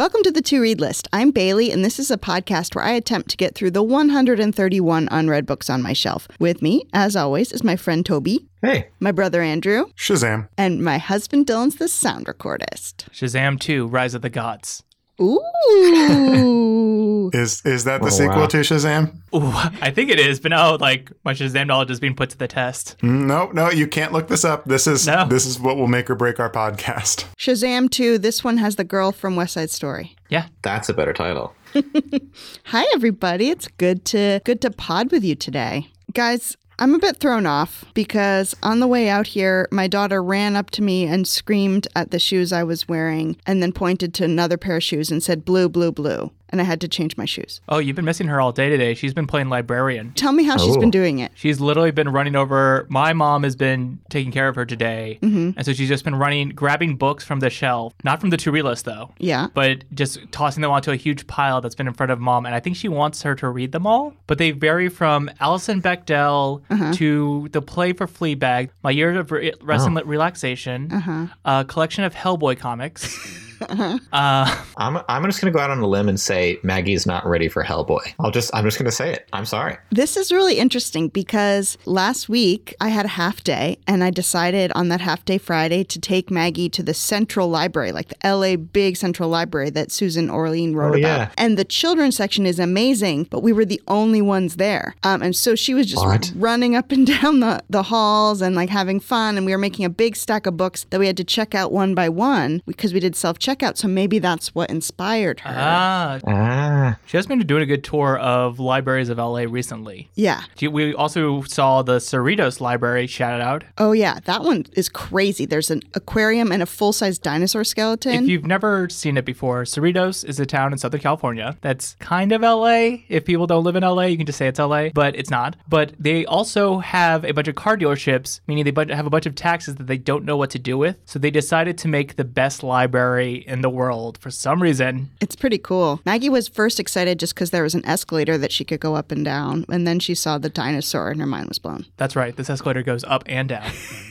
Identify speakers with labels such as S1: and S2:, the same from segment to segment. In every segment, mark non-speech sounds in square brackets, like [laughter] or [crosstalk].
S1: Welcome to the To Read List. I'm Bailey, and this is a podcast where I attempt to get through the 131 unread books on my shelf. With me, as always, is my friend Toby,
S2: Hey,
S1: my brother Andrew,
S3: Shazam.
S1: and my husband Dylan's the sound recordist.
S4: Shazam 2 Rise of the Gods.
S1: Ooh.
S3: Is is that the
S2: Oh,
S3: sequel
S2: wow.
S3: to Shazam?
S4: Ooh, I think it is, but now like my Shazam knowledge is being put to the test.
S3: Mm, No, no, you can't look this up. This is
S4: No.
S3: this is what will make or break our podcast.
S1: Shazam 2, this one has the girl from West Side Story.
S4: Yeah.
S2: that's a better title. [laughs]
S1: Hi everybody. It's good to good to pod with you today. Guys, I'm a bit thrown off because on the way out here, my daughter ran up to me and screamed at the shoes I was wearing and then pointed to another pair of shoes and said blue, blue, blue. And I had to change my shoes.
S4: Oh, you've been missing her all day today. She's been playing librarian.
S1: Tell me how she's been oh. doing it.
S4: She's literally been running over. My mom has been taking care of her today. Mm-hmm. And so she's just been running, grabbing books from the shelf. Not from the to read list, though.
S1: Yeah.
S4: But just tossing them onto a huge pile that's been in front of mom. And I think she wants her to read them all. But they vary from Alison Bechdel uh-huh. to The Play for Fleabag, My Years of Re- Rest and oh. Relaxation, uh-huh. a collection of Hellboy comics. [laughs] [laughs] uh,
S2: I'm I'm just gonna go out on a limb and say Maggie's not ready for Hellboy. I'll just I'm just gonna say it. I'm sorry.
S1: This is really interesting because last week I had a half day and I decided on that half day Friday to take Maggie to the central library, like the LA big central library that Susan Orlean wrote
S2: Oh,
S1: about.
S2: yeah.
S1: And the children's section is amazing, but we were the only ones there. Um, and so she was just
S2: What?
S1: running up and [laughs] down the, the halls and like having fun. And we were making a big stack of books that we had to check out one by one because we did self checkout. So maybe that's what inspired her.
S4: ah,
S2: Ah,
S4: she has been doing a good tour of libraries of LA recently.
S1: yeah.
S4: We also saw the Cerritos Library, shout out.
S1: Oh, yeah. That one is crazy. There's an aquarium and a full size dinosaur skeleton.
S4: If you've never seen it before, Cerritos is a town in Southern California that's kind of LA. If people don't live in LA, you can just say it's LA, but it's not. But they also have a bunch of car dealerships, meaning they have a bunch of taxes that they don't know what to do with. So they decided to make the best library in the world for some reason.
S1: It's pretty cool. Maggie was first excited just because there was an escalator that she could go up and down, and then she saw the dinosaur and her mind was blown.
S4: That's right, this escalator goes up and down.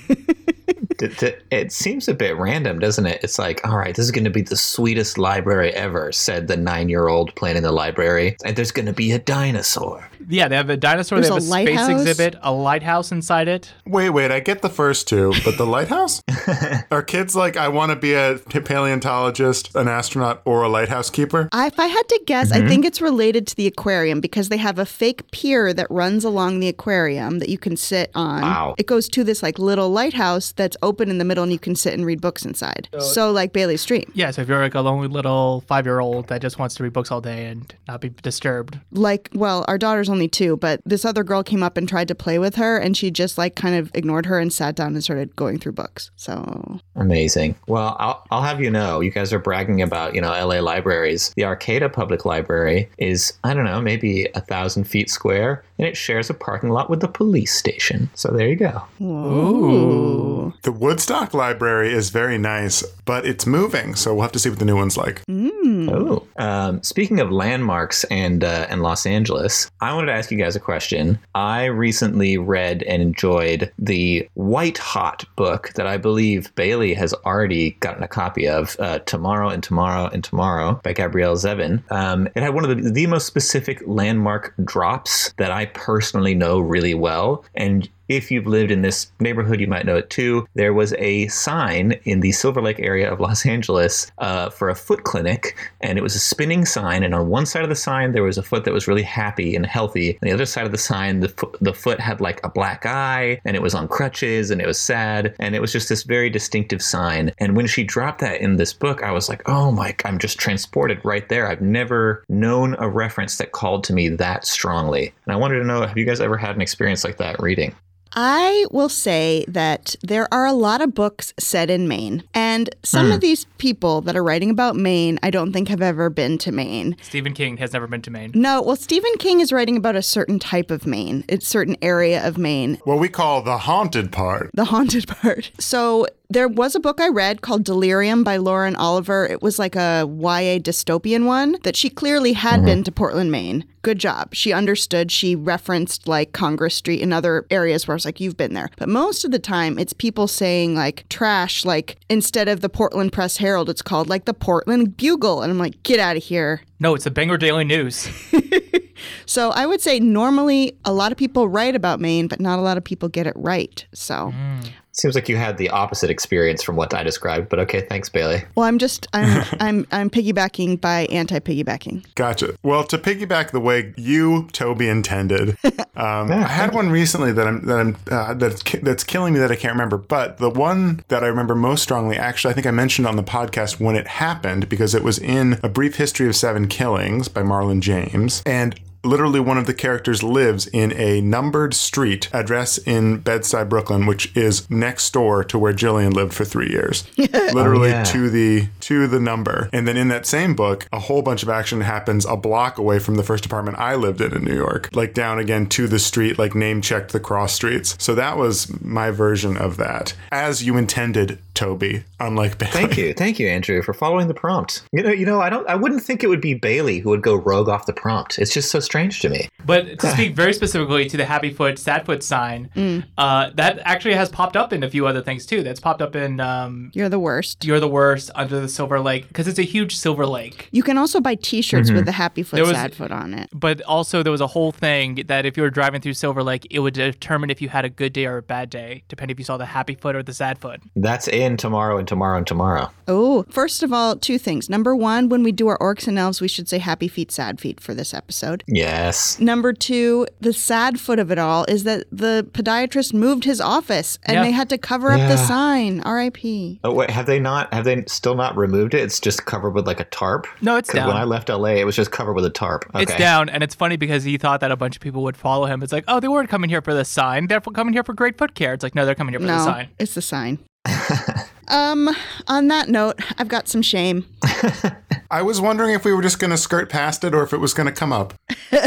S4: [laughs]
S2: D- d- it seems a bit random, doesn't it? It's like, all right, this is gonna be the sweetest library ever," said the nine year old playing in the library, and there's gonna be a dinosaur.
S4: yeah, they have a dinosaur,
S1: There's
S4: they have
S1: a
S4: a, space exhibit, a lighthouse inside it.
S3: Wait, wait, I get the first two, but the lighthouse? [laughs] Are kids like I want to be a paleontologist, an astronaut, or a lighthouse keeper?
S1: I, if I had to guess, I mm-hmm. think it's related to the aquarium because they have a fake pier that runs along the aquarium that you can sit on.
S2: Wow.
S1: It goes to this like little lighthouse that's open in the middle and you can sit and read books inside. So, like Bailey's Stream.
S4: Yeah, so if you're like a lonely little five year old that just wants to read books all day and not be disturbed,
S1: Like, well, our daughter's only two, but this other girl came up and tried to play with her and she just like kind of ignored her and sat down and started going through books. So,
S2: Amazing. Well, I'll, I'll have you know, you guys are bragging about, you know, LA libraries. The Arcata Public Library is, I don't know, maybe a thousand feet square, and it shares a parking lot with the police station. So there you go.
S1: Ooh.
S3: The Woodstock Library is very nice, but it's moving, so we'll have to see what the new one's like.
S2: Oh, um, speaking of landmarks and uh, and Los Angeles, I wanted to ask you guys a question. I recently read and enjoyed the White Hot book that I believe Bailey has already gotten a copy of, uh, Tomorrow and Tomorrow and Tomorrow by Gabrielle Zevin. Um, it had one of the, the most specific landmark drops that I personally know really well, and if you've lived in this neighborhood, you might know it too. There was a sign in the Silver Lake area of Los Angeles uh, for a foot clinic, and it was a spinning sign. And on one side of the sign, there was a foot that was really happy and healthy. And the other side of the sign, the, fo- the foot had like a black eye, and it was on crutches, and it was sad. And it was just this very distinctive sign. And when she dropped that in this book, I was like, oh my, I'm just transported right there. I've never known a reference that called to me that strongly. And I wanted to know have you guys ever had an experience like that reading?
S1: I will say that there are a lot of books set in Maine, and some of hmm. these people that are writing about Maine, I don't think have ever been to Maine.
S4: Stephen King has never been to Maine.
S1: No, well, Stephen King is writing about a certain type of Maine, a certain area of Maine,
S3: What we call the haunted part.
S1: the haunted [laughs] part. So There was a book I read called Delirium by Lauren Oliver. It was like a YA dystopian one that she clearly had mm-hmm. been to Portland, Maine. Good job. She understood. She referenced like Congress Street and other areas where I was like, you've been there. But most of the time, it's people saying like trash, like instead of the Portland Press Herald, it's called like the Portland Bugle. And I'm like, get out of here.
S4: No, it's the Bangor Daily News. [laughs]
S1: So I would say normally a lot of people write about Maine, but not a lot of people get it right. So. Mm.
S2: Seems like you had the opposite experience from what I described, but okay, thanks, Bailey.
S1: Well, I'm just I'm [laughs] I'm I'm piggybacking by anti-piggybacking.
S3: Gotcha. Well, to piggyback the way you, Toby, intended, [laughs] um, I had one recently that I'm that I'm uh, that's ki- that's killing me that I can't remember. But the one that I remember most strongly, actually, I think I mentioned on the podcast when it happened because it was in A Brief History of Seven Killings by Marlon James, and literally one of the characters lives in a numbered street address in Bed-Stuy, Brooklyn, which is next door to where Jillian lived for three years. [laughs] Oh, literally
S2: yeah.
S3: to the to the number. And then in that same book, a whole bunch of action happens a block away from the first apartment I lived in in New York, like down again to the street, like name checked the cross streets. So that was my version of that, as you intended, Toby. Unlike Bailey.
S2: Thank you, thank you, Andrew, for following the prompt. You know, you know, I don't, I wouldn't think it would be Bailey who would go rogue off the prompt. It's just so strange to me.
S4: But to [laughs] speak very specifically to the Happy Foot, Sad Foot sign, uh, that actually has popped up in a few other things too. That's popped up in um,
S1: You're the worst.
S4: You're the Worst, Under the Silver Lake, because it's a huge silver lake.
S1: You can also buy T-shirts with the Happy Foot,
S4: was-
S1: Sad Foot on it.
S4: But also, there was a whole thing that if you were driving through Silver Lake, it would determine if you had a good day or a bad day, depending if you saw the Happy Foot or the Sad Foot.
S2: That's in tomorrow and tomorrow and tomorrow.
S1: Oh, first of all, two things. Number one, when we do our orcs and elves, we should say Happy Feet, Sad Feet for this episode.
S2: Yes.
S1: Number two, the sad foot of it all is that the podiatrist moved his office and
S4: Yeah.
S1: they had to cover up the sign. R.I.P.
S2: Oh wait, have they not? Have they still not removed it? It's just covered with like a tarp.
S4: No, it's
S2: Because
S4: down.
S2: when I left LA, it was just covered with a tarp. Okay.
S4: It's down, and it's funny because he thought that a bunch of people would follow him. It's like, oh, they weren't coming here for the sign. They're coming here for great foot care. It's like, no, they're coming here for the
S1: No,
S4: sign.
S1: it's the sign. [laughs] um, on that note, I've got some shame. [laughs]
S3: I was wondering if we were just going to skirt past it or if it was going to come up. [laughs]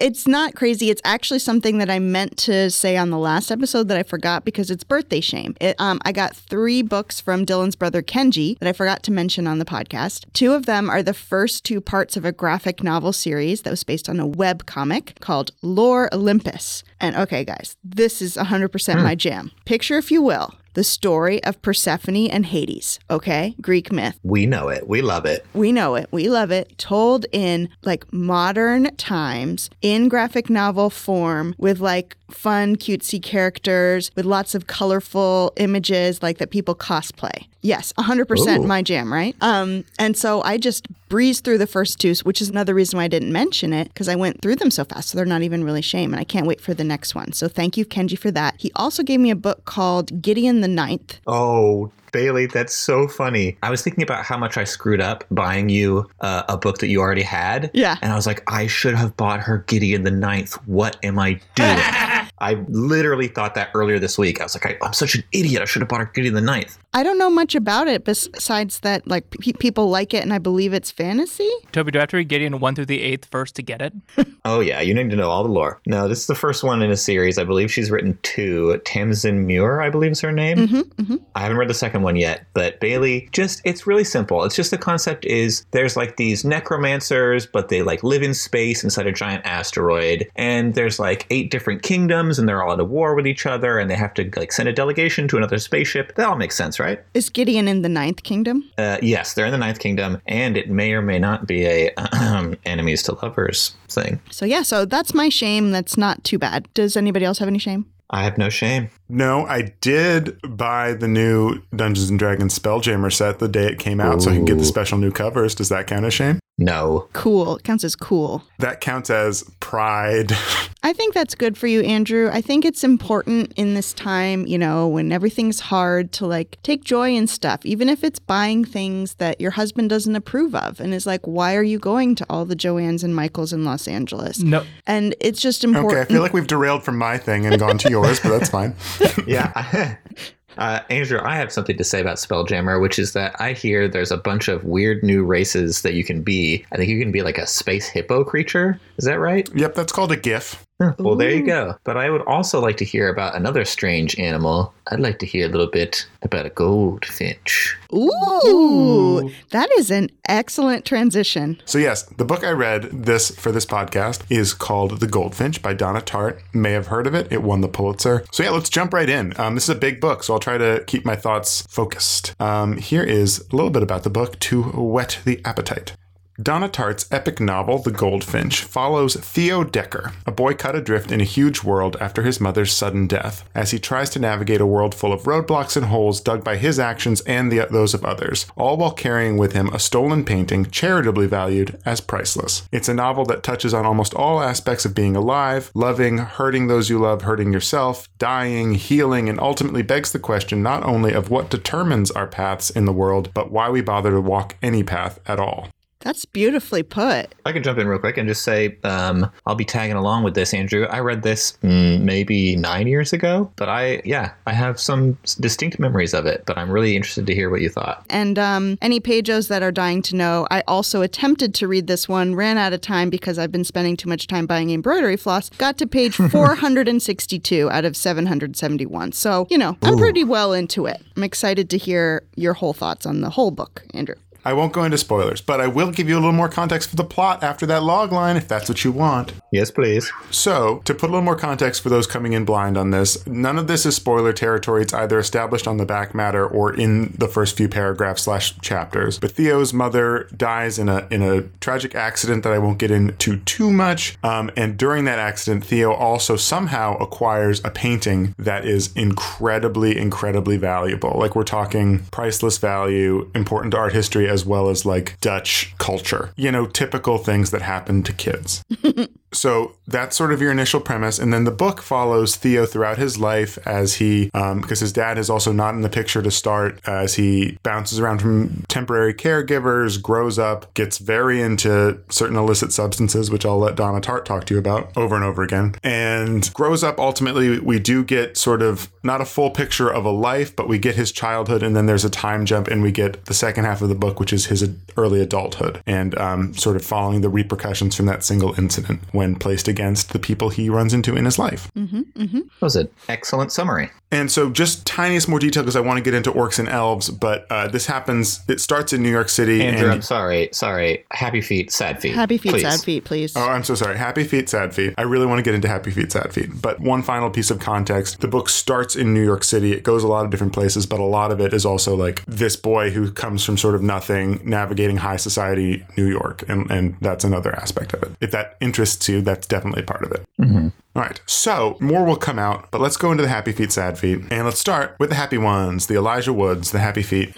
S1: It's not crazy. It's actually something that I meant to say on the last episode that I forgot because it's birthday shame. It, um, I got three books from Dylan's brother Kenji that I forgot to mention on the podcast. Two of them are the first two parts of a graphic novel series that was based on a web comic called Lore Olympus. And okay, guys, this is 100% my jam. Picture, if you will, the story of Persephone and Hades, okay? Greek myth.
S2: We know it. We love it.
S1: We know it. We love it. Told in like modern times in graphic novel form with like fun, cutesy characters with lots of colorful images like that people cosplay. Yes, 100%
S2: Ooh.
S1: my jam, right? Um, and so I just breezed through the first two, which is another reason why I didn't mention it because I went through them so fast. So they're not even really shame. And I can't wait for the next one. So thank you, Kenji, for that. He also gave me a book called Gideon the Ninth.
S2: Oh, Bailey, that's so funny. I was thinking about how much I screwed up buying you uh, a book that you already had.
S1: Yeah.
S2: And I was like, I should have bought her Gideon the Ninth. What am I doing? [laughs] I literally thought that earlier this week. I was like, I, I'm such an idiot. I should have bought her Gideon the Ninth.
S1: I don't know much about it besides that, like, pe- people like it and I believe it's fantasy.
S4: Toby, do I have to read Gideon 1 through the 8th first to get it? [laughs]
S2: Oh, yeah. You need to know all the lore. No, this is the first one in a series. I believe she's written two. Tamsin Muir, I believe is her name. Mm-hmm, mm-hmm. I haven't read the second one yet, but Bailey, just, it's really simple. It's just the concept is there's like these necromancers, but they like live in space inside a giant asteroid. And there's like eight different kingdoms and they're all at a war with each other and they have to like send a delegation to another spaceship. That all makes sense, right?
S1: Is Gideon in the Ninth Kingdom?
S2: Uh, yes, they're in the Ninth Kingdom and it may or may not be a [clears throat] [clears throat] enemies to lovers thing.
S1: So, yeah, so that's my shame. That's not too bad. Does anybody else have any shame?
S2: I have no shame.
S3: No, I did buy the new Dungeons and Dragons Spelljammer set the day it came out so I can get the special new covers. Does that count as shame?
S2: No.
S1: Cool. It counts as cool.
S3: That counts as pride. [laughs]
S1: I think that's good for you, Andrew. I think it's important in this time, you know, when everything's hard to like take joy in stuff, even if it's buying things that your husband doesn't approve of and is like, why are you going to all the Joannes and Michaels in Los Angeles?
S4: No.
S1: And it's just important.
S3: Okay,
S1: important.
S3: I feel like we've derailed from my thing and gone to yours, but that's fine. [laughs]
S2: yeah. [laughs] Uh, Andrew, I have something to say about Spelljammer, which is that I hear there's a bunch of weird new races that you can be. I think you can be like a space hippo creature. Is that right?
S3: Yep, that's called a Giff.
S2: Huh, Well, there you go. But I would also like to hear about another strange animal. I'd like to hear a little bit about a goldfinch.
S1: Ooh, that is an excellent transition.
S3: So yes, the book I read this for this podcast is called The Goldfinch by Donna Tartt. You may have heard of it. It won the Pulitzer. So yeah, let's jump right in. Um, this is a big book, so I'll try to keep my thoughts focused. Um, here is a little bit about the book to whet the appetite. Donna Tartt's epic novel, The Goldfinch, follows Theo Decker, a boy cut adrift in a huge world after his mother's sudden death, as he tries to navigate a world full of roadblocks and holes dug by his actions and the, those of others, all while carrying with him a stolen painting charitably valued as priceless. It's a novel that touches on almost all aspects of being alive, loving, hurting those you love, hurting yourself, dying, healing, and ultimately begs the question not only of what determines our paths in the world, but why we bother to walk any path at all.
S1: That's beautifully put.
S2: I can jump in real quick and just say um, I'll be tagging along with this, Andrew. I read this mm, maybe nine years ago, but I, yeah, I have some distinct memories of it, but I'm really interested to hear what you thought.
S1: And um, any pagos that are dying to know, I also attempted to read this one, ran out of time because I've been spending too much time buying embroidery floss. Got to page [laughs] 462 out of 771. So, you know, I'm pretty well into it. I'm excited to hear your whole thoughts on the whole book, Andrew.
S3: I won't go into spoilers, but I will give you a little more context for the plot after that log line if that's what you want.
S2: Yes, please.
S3: So, to put a little more context for those coming in blind on this, none of this is spoiler territory. It's either established on the back matter or in the first few paragraphs slash chapters. But Theo's mother dies in a in a tragic accident that I won't get into too much. Um, and during that accident, Theo also somehow acquires a painting that is incredibly, incredibly valuable. Like we're talking priceless value, important to art history as well as like Dutch culture. You know, typical things that happen to kids. [laughs] So that's sort of your initial premise. And then the book follows Theo throughout his life as he, um, because his dad is also not in the picture to start, as he bounces around from temporary caregivers, grows up, gets very into certain illicit substances, which I'll let Donna Tartt talk to you about over and over again, and grows up. Ultimately, we do get sort of not a full picture of a life, but we get his childhood, and then there's a time jump, and we get the second half of the book, which is his early adulthood, and um, sort of following the repercussions from that single incident when placed against the people he runs into in his life. Mm-hmm, mm-hmm.
S2: That was an excellent summary.
S3: And so, just tiniest more detail because I want to get into orcs and elves, but uh, this happens. It starts in New York City.
S2: Andrew,
S3: and
S2: I'm sorry. Sorry. Happy feet, sad feet.
S1: Happy feet,
S2: Please.
S1: sad feet, please.
S3: Oh, I'm so sorry. Happy Feet, Sad Feet. I really want to get into Happy Feet, Sad Feet. But one final piece of context the book starts in New York City. It goes a lot of different places, but a lot of it is also like this boy who comes from sort of nothing, navigating high society New York. And, and that's another aspect of it. If that interests you, that's definitely part of it. All right, so more will come out, but let's go into the happy feet, sad feet. And let's start with the happy ones, the Elijah Woods, the happy feet.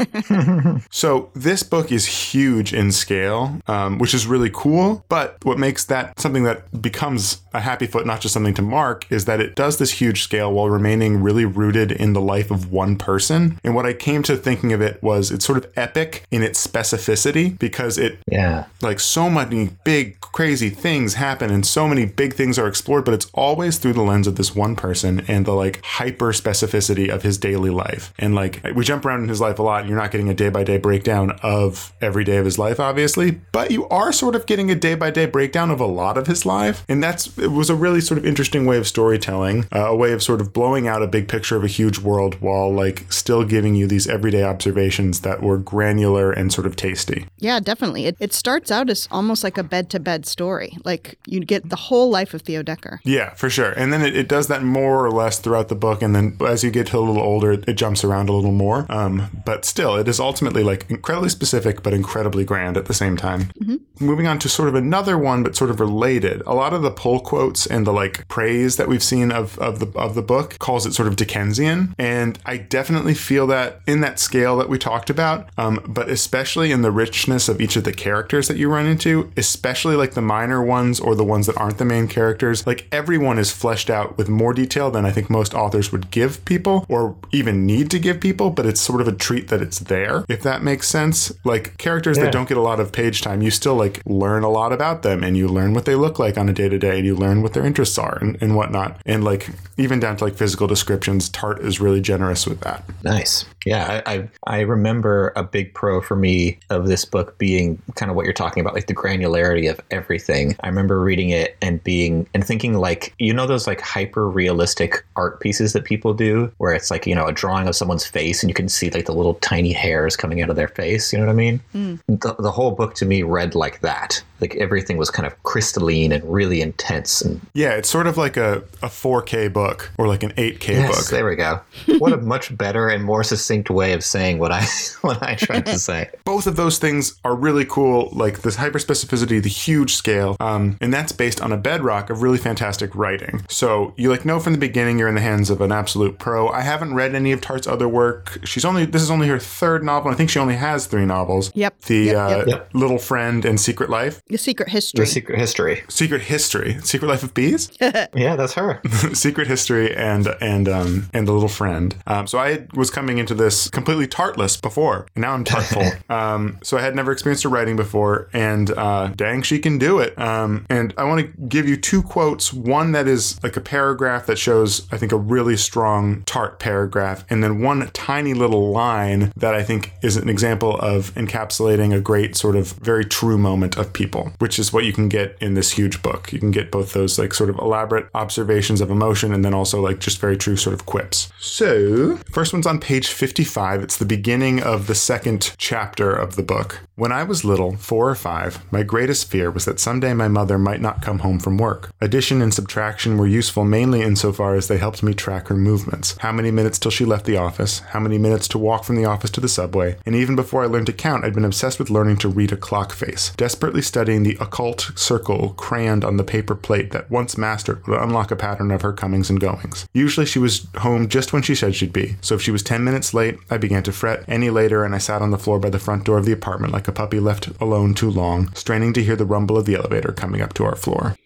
S3: [laughs] so this book is huge in scale, um, which is really cool. But what makes that something that becomes a happy foot, not just something to mark, is that it does this huge scale while remaining really rooted in the life of one person. And what I came to thinking of it was it's sort of epic in its specificity because it
S2: Yeah.
S3: like so many big crazy things happen and so many big things are explored but it's always through the lens of this one person and the like hyper specificity of his daily life and like we jump around in his life a lot and you're not getting a day by day breakdown of every day of his life obviously but you are sort of getting a day by day breakdown of a lot of his life and that's it was a really sort of interesting way of storytelling uh, a way of sort of blowing out a big picture of a huge world while like still giving you these everyday observations that were granular and sort of tasty
S1: Yeah, definitely. It, it starts out as almost like a bed to bed story. Like you get the whole life of Theo Decker.
S3: Yeah, for sure. And then it, it does that more or less throughout the book. And then as you get to a little older, it, it jumps around a little more. Um, but still, it is ultimately like incredibly specific, but incredibly grand at the same time. Moving on to sort of another one, but sort of related. A lot of the pull quotes and the like praise that we've seen of, of the of the book calls it sort of Dickensian. And I definitely feel that in that scale that we talked about, um, but especially in the richness of each of the characters that you run into, especially like the minor ones or the ones that aren't the main characters. Like everyone is fleshed out with more detail than I think most authors would give people or even need to give people, but it's sort of a treat that it's there, if that makes sense. Like characters
S2: Yeah.
S3: that don't get a lot of page time, you still like learn a lot about them and you learn what they look like on a day to day and you learn what their interests are and, and whatnot. And like even down to like physical descriptions, Tartt is really generous with that.
S2: Nice. Yeah, I, I, I remember a big pro for me of this book being kind of what you're talking about, like the granularity of everything. I remember reading it and being and thinking like you know those like hyper realistic art pieces that people do, where it's like you know a drawing of someone's face and you can see like the little tiny hairs coming out of their face. You know what I mean? Mm. The, the whole book to me read like that. Like everything was kind of crystalline and really intense. And
S3: yeah, it's sort of like a, a 4K book or like an 8K
S2: yes,
S3: book.
S2: There we go. What a [laughs] much better and more succinct way of saying what I [laughs] what I tried to say. [laughs]
S3: Both of those things are really cool. Like this hyperspecificity, the huge scale, um, and that's based on a bedrock of really fantastic writing. So you like know from the beginning you're in the hands of an absolute pro. I haven't read any of Tartt's other work. She's only this is only her third novel. I think she only has three novels.
S1: Yep.
S3: The
S1: yep,
S3: uh,
S1: yep.
S3: Little Friend and Secret Life.
S1: The Secret History.
S2: The Secret History.
S3: Secret History. Secret Life of Bees. [laughs]
S2: yeah, that's her. [laughs]
S3: Secret History and and um and the Little Friend. Um, so I was coming into this completely tartless before, and now I'm tartful. [laughs] um, so I had never experienced her writing before, and uh, dang, she can do it. Um, and I want to give you two quotes. One that is like a paragraph that shows, I think, a really strong tart paragraph, and then one tiny little line that I think is an example of encapsulating a great sort of very true moment of people, which is what you can get in this huge book. You can get both those like sort of elaborate observations of emotion and then also like just very true sort of quips. So, first one's on page 55. It's the beginning of the second chapter of the book. When I was little, four or five, my greatest fear was that someday my mother might not come home from work. Addition and subtraction were useful mainly insofar as they helped me track her movements. How many minutes till she left the office, how many minutes to walk from the office to the subway, and even before I learned to count, I'd been obsessed with learning to read a clock face, desperately studying the occult circle crayoned on the paper plate that once mastered would unlock a pattern of her comings and goings. Usually she was home just when she said she'd be, so if she was 10 minutes late, I began to fret. Any later, and I sat on the floor by the front door of the apartment like a puppy left alone too long, straining to hear the rumble of the elevator coming up to our floor.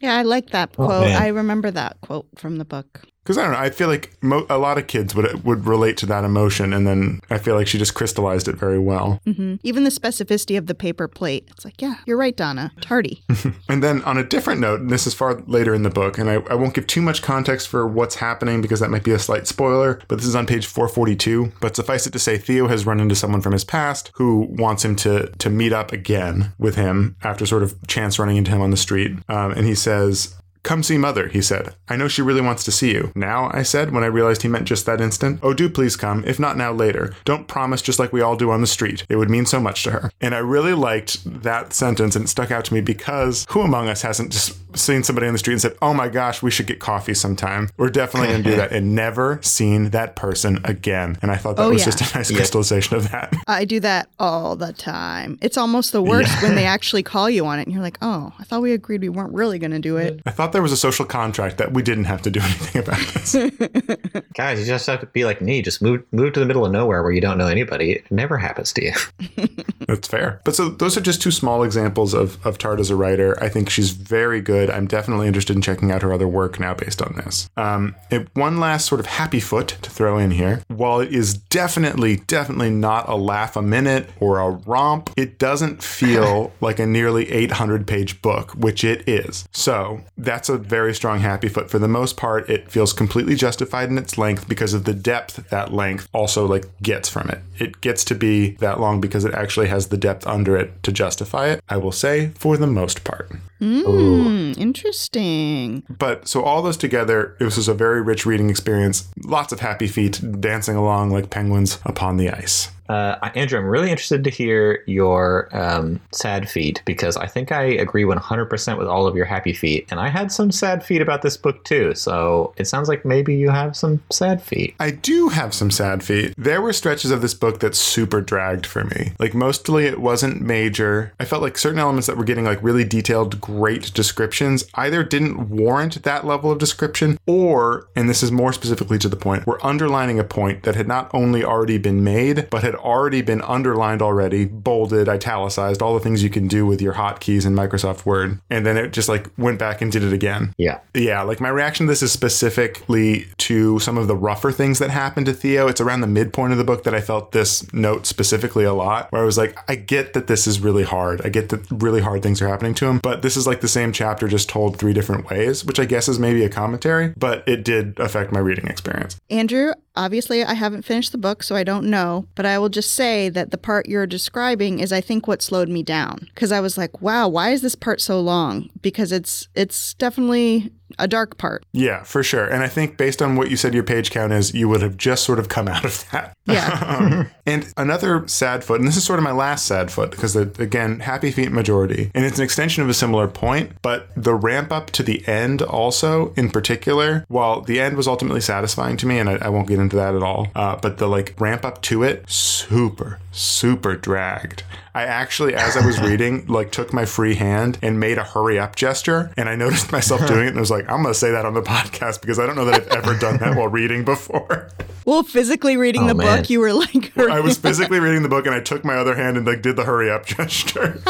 S1: Yeah, I like that
S2: Oh,
S1: quote.
S2: man.
S1: I remember that quote from the book.
S3: Because I don't know, I feel like mo- a lot of kids would would relate to that emotion, and then I feel like she just crystallized it very well.
S1: hmm Even the specificity of the paper plate. It's like, yeah, you're right, Donna. Tardy. [laughs]
S3: And then on a different note, and this is far later in the book, and I, I won't give too much context for what's happening because that might be a slight spoiler, but this is on page 442. But suffice it to say, Theo has run into someone from his past who wants him to to meet up again with him after sort of chance running into him on the street. Um, and he says, Come see Mother, he said. I know she really wants to see you. Now, I said, when I realized he meant just that instant. Oh, do please come, if not now, later. Don't promise just like we all do on the street. It would mean so much to her. And I really liked that sentence, and it stuck out to me because who among us hasn't just seen somebody on the street and said, Oh my gosh, we should get coffee sometime? We're definitely going to do [laughs] that, and never seen that person again. And I thought that
S1: Oh,
S3: was
S1: yeah.
S3: just a nice crystallization of that. [laughs]
S1: I do that all the time. It's almost the worst when they actually call you on it and you're like, oh, I thought we agreed we weren't really going to do it.
S3: I thought there was a social contract that we didn't have to do [laughs] anything about this. [laughs]
S2: Guys, you just have to be like me. Just move move to the middle of nowhere where you don't know anybody. It never happens to you. [laughs]
S3: That's fair. But so those are just two small examples of, of Tartt as a writer. I think she's very good. I'm definitely interested in checking out her other work now based on this. Um, it, one last sort of happy foot to throw in here. While it is definitely, definitely not a laugh a minute or a romp, it doesn't feel like a nearly 800 page book, which it is. So that's a very strong happy foot. For the most part, it feels completely justified in its length because of the depth that length also like gets from it. It gets to be that long because it actually has the depth under it to justify it. I will say for the most part.
S1: Mm, interesting.
S3: But so all those together, this was a very rich reading experience. Lots of happy feet dancing along like penguins upon the ice.
S2: Uh, Andrew, I'm really interested to hear your um, sad feet because I think I agree 100% with all of your happy feet. And I had some sad feet about this book too. So it sounds like maybe you have some sad feet.
S3: I do have some sad feet. There were stretches of this book that super dragged for me. Like mostly it wasn't major. I felt like certain elements that were getting like really detailed, great descriptions either didn't warrant that level of description or, and this is more specifically to the point, were underlining a point that had not only already been made, but had already been underlined already, bolded, italicized, all the things you can do with your hotkeys in Microsoft Word. And then it just like went back and did it again.
S2: Yeah.
S3: Yeah, like my reaction to this is specifically to some of the rougher things that happened to Theo. It's around the midpoint of the book that I felt this note specifically a lot, where I was like, I get that this is really hard. I get that really hard things are happening to him, but this is like the same chapter just told three different ways, which I guess is maybe a commentary, but it did affect my reading experience.
S1: Andrew, obviously I haven't finished the book, so I don't know, but I will just say that the part you're describing is I think what slowed me down because I was like, wow, why is this part so long? Because it's it's definitely a dark part.
S3: Yeah, for sure. And I think based on what you said your page count is, you would have just sort of come out of that.
S1: Yeah. [laughs]
S3: um, and another sad foot, and this is sort of my last sad foot because again, happy feet majority, and it's an extension of a similar point, but the ramp up to the end also, in particular, while the end was ultimately satisfying to me, and I, I won't get into that at all, uh, but the like ramp up to it, super, super dragged. I actually, as I was [laughs] reading, like took my free hand and made a hurry up gesture, and I noticed myself doing it, and I was like, I'm going to say that on the [laughs] podcast because I don't know that I've ever done that while reading before. [laughs]
S1: Well, physically reading
S2: Oh,
S1: the
S2: man.
S1: book, you were like,
S3: I was [laughs] physically reading the book, and I took my other hand and like did the hurry up gesture.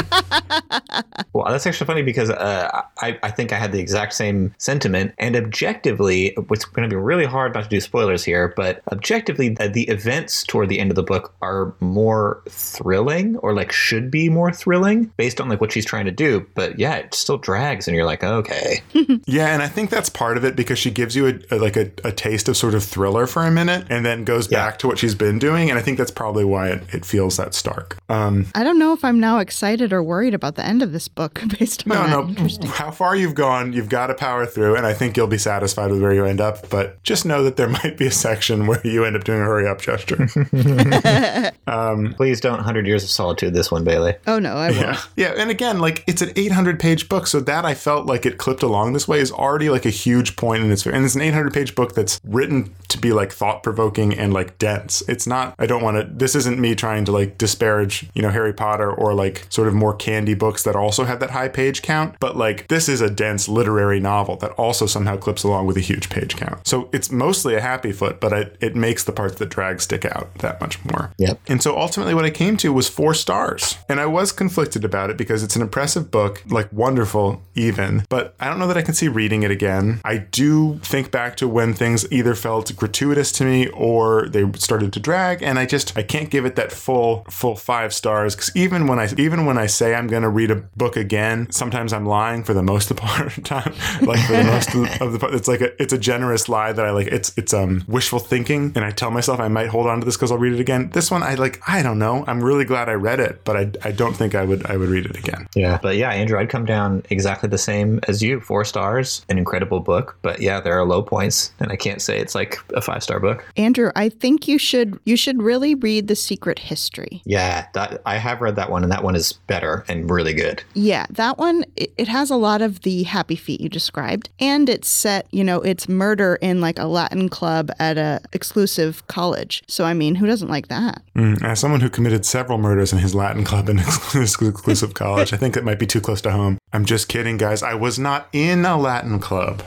S2: Well, that's actually funny because uh, I, I think I had the exact same sentiment. And objectively, it's going to be really hard not to do spoilers here, but objectively, uh, the events toward the end of the book are more thrilling or like should be more thrilling based on like what she's trying to do. But yeah, it still drags, and you're like, okay.
S3: Yeah, and I think that's part of it because she gives you a, a- like a, a taste of sort of thriller for a minute, and then goes
S2: Yeah.
S3: back to what she's been doing, and I think that's probably why it, it feels that stark. Um,
S1: I don't know if I'm now excited or worried about the end of this book [laughs] based on
S3: no,
S1: that.
S3: no, how far you've gone, you've got to power through, and I think you'll be satisfied with where you end up. But just know that there [laughs] might be a section where you end up doing a hurry up gesture. [laughs]
S2: Please don't 100 Years of Solitude this one, Bailey.
S1: Oh no, I won't.
S3: Yeah. Yeah. And again, like it's an 800 page book. So that I felt like it clipped along this way is already like a huge point in its, and it's an 800 page book that's written to be like thought provoking and like dense. It's not, I don't want to, this isn't me trying to like disparage, you know, Harry Potter or like sort of more candy books that also have that high page count. But like this is a dense literary novel that also somehow clips along with a huge page count. So it's mostly a happy foot, but it, it makes the parts that drag stick out that much more.
S2: Yep.
S3: And so ultimately, what I came to was four stars. And I was conflicted about it because it's an impressive book, like wonderful, even, but I don't know that I can see reading it again. I do think back to when things either felt gratuitous to me or they started to drag. And I just, I can't give it that full, full five stars. Cause even when I, even when I say I'm going to read a book again, sometimes I'm lying for the most [laughs] part of the time. Like for the most of the, of the part, it's like a, it's a generous lie that I like, it's, it's, um, wishful thinking. And I tell myself I might hold on to this because I'll read it again. This one, I like, I don't know. I'm really glad I read it, but I, I don't think I would, I would read it again.
S2: Yeah. But yeah, Andrew, I'd come down exactly the same as you. Four stars, an incredible book. But yeah, there are low points, and I can't say it's like a five star book.
S1: Andrew, I think you should you should really read The Secret History.
S2: Yeah, that, I have read that one, and that one is better and really good.
S1: Yeah, that one it, it has a lot of the happy feet you described and it's set, you know, it's murder in like a Latin club at a exclusive college. So I mean, who doesn't like that?
S3: Mm, as someone who committed several murders in his Latin club and [laughs] exclusive college, I think it might be too close to home. I'm just kidding, guys. I was not in a Latin club.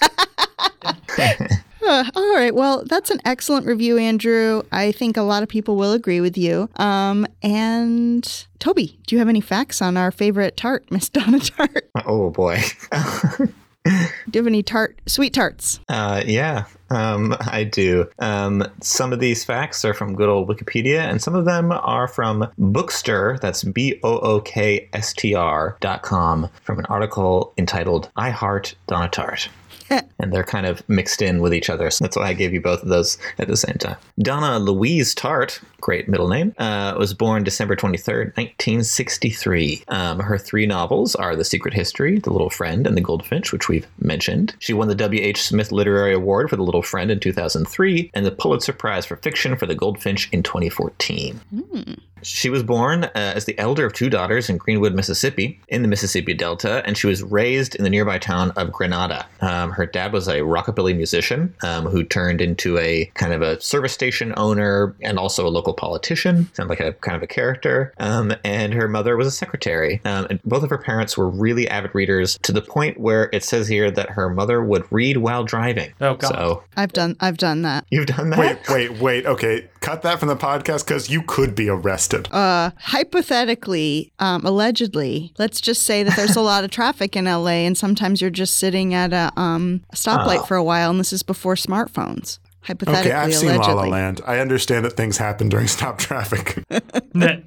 S3: [laughs]
S1: Uh, all right. Well, that's an excellent review, Andrew. I think a lot of people will agree with you. Um, and Toby, do you have any facts on our favorite tart, Miss [laughs] Donna Tartt?
S2: Oh boy. [laughs]
S1: Do you have any tart, sweet tarts?
S2: Uh, yeah, um, I do. Um, some of these facts are from good old Wikipedia, and some of them are from Bookstr. That's B O O K S T R dot com from an article entitled "I Heart Donna Tartt." And they're kind of mixed in with each other. So that's why I gave you both of those at the same time. Donna Louise Tartt, great middle name, uh, was born December 23rd, 1963. Um, her three novels are The Secret History, The Little Friend, and The Goldfinch, which we've mentioned. She won the W.H. Smith Literary Award for The Little Friend in 2003 and the Pulitzer Prize for Fiction for The Goldfinch in 2014. She was born uh, as the elder of two daughters in Greenwood, Mississippi, in the Mississippi Delta, and she was raised in the nearby town of Grenada. Um, her dad was a rockabilly musician um, who turned into a kind of a service station owner and also a local politician. Sounds like a kind of a character. Um, and her mother was a secretary. Um, and both of her parents were really avid readers to the point where it says here that her mother would read while driving.
S4: Oh, God.
S2: So
S1: I've done I've done that.
S2: you've done that?
S3: Wait, wait, wait. Okay, cut that from the podcast because you could be arrested.
S1: Uh, hypothetically, um, allegedly, let's just say that there's a lot of [laughs] traffic in LA, and sometimes you're just sitting at a, um, stoplight
S2: Oh.
S1: for a while, and this is before smartphones. Hypothetically,
S3: Okay, I've seen La
S1: allegedly.
S3: La Land. I understand that things happen during stop traffic. [laughs]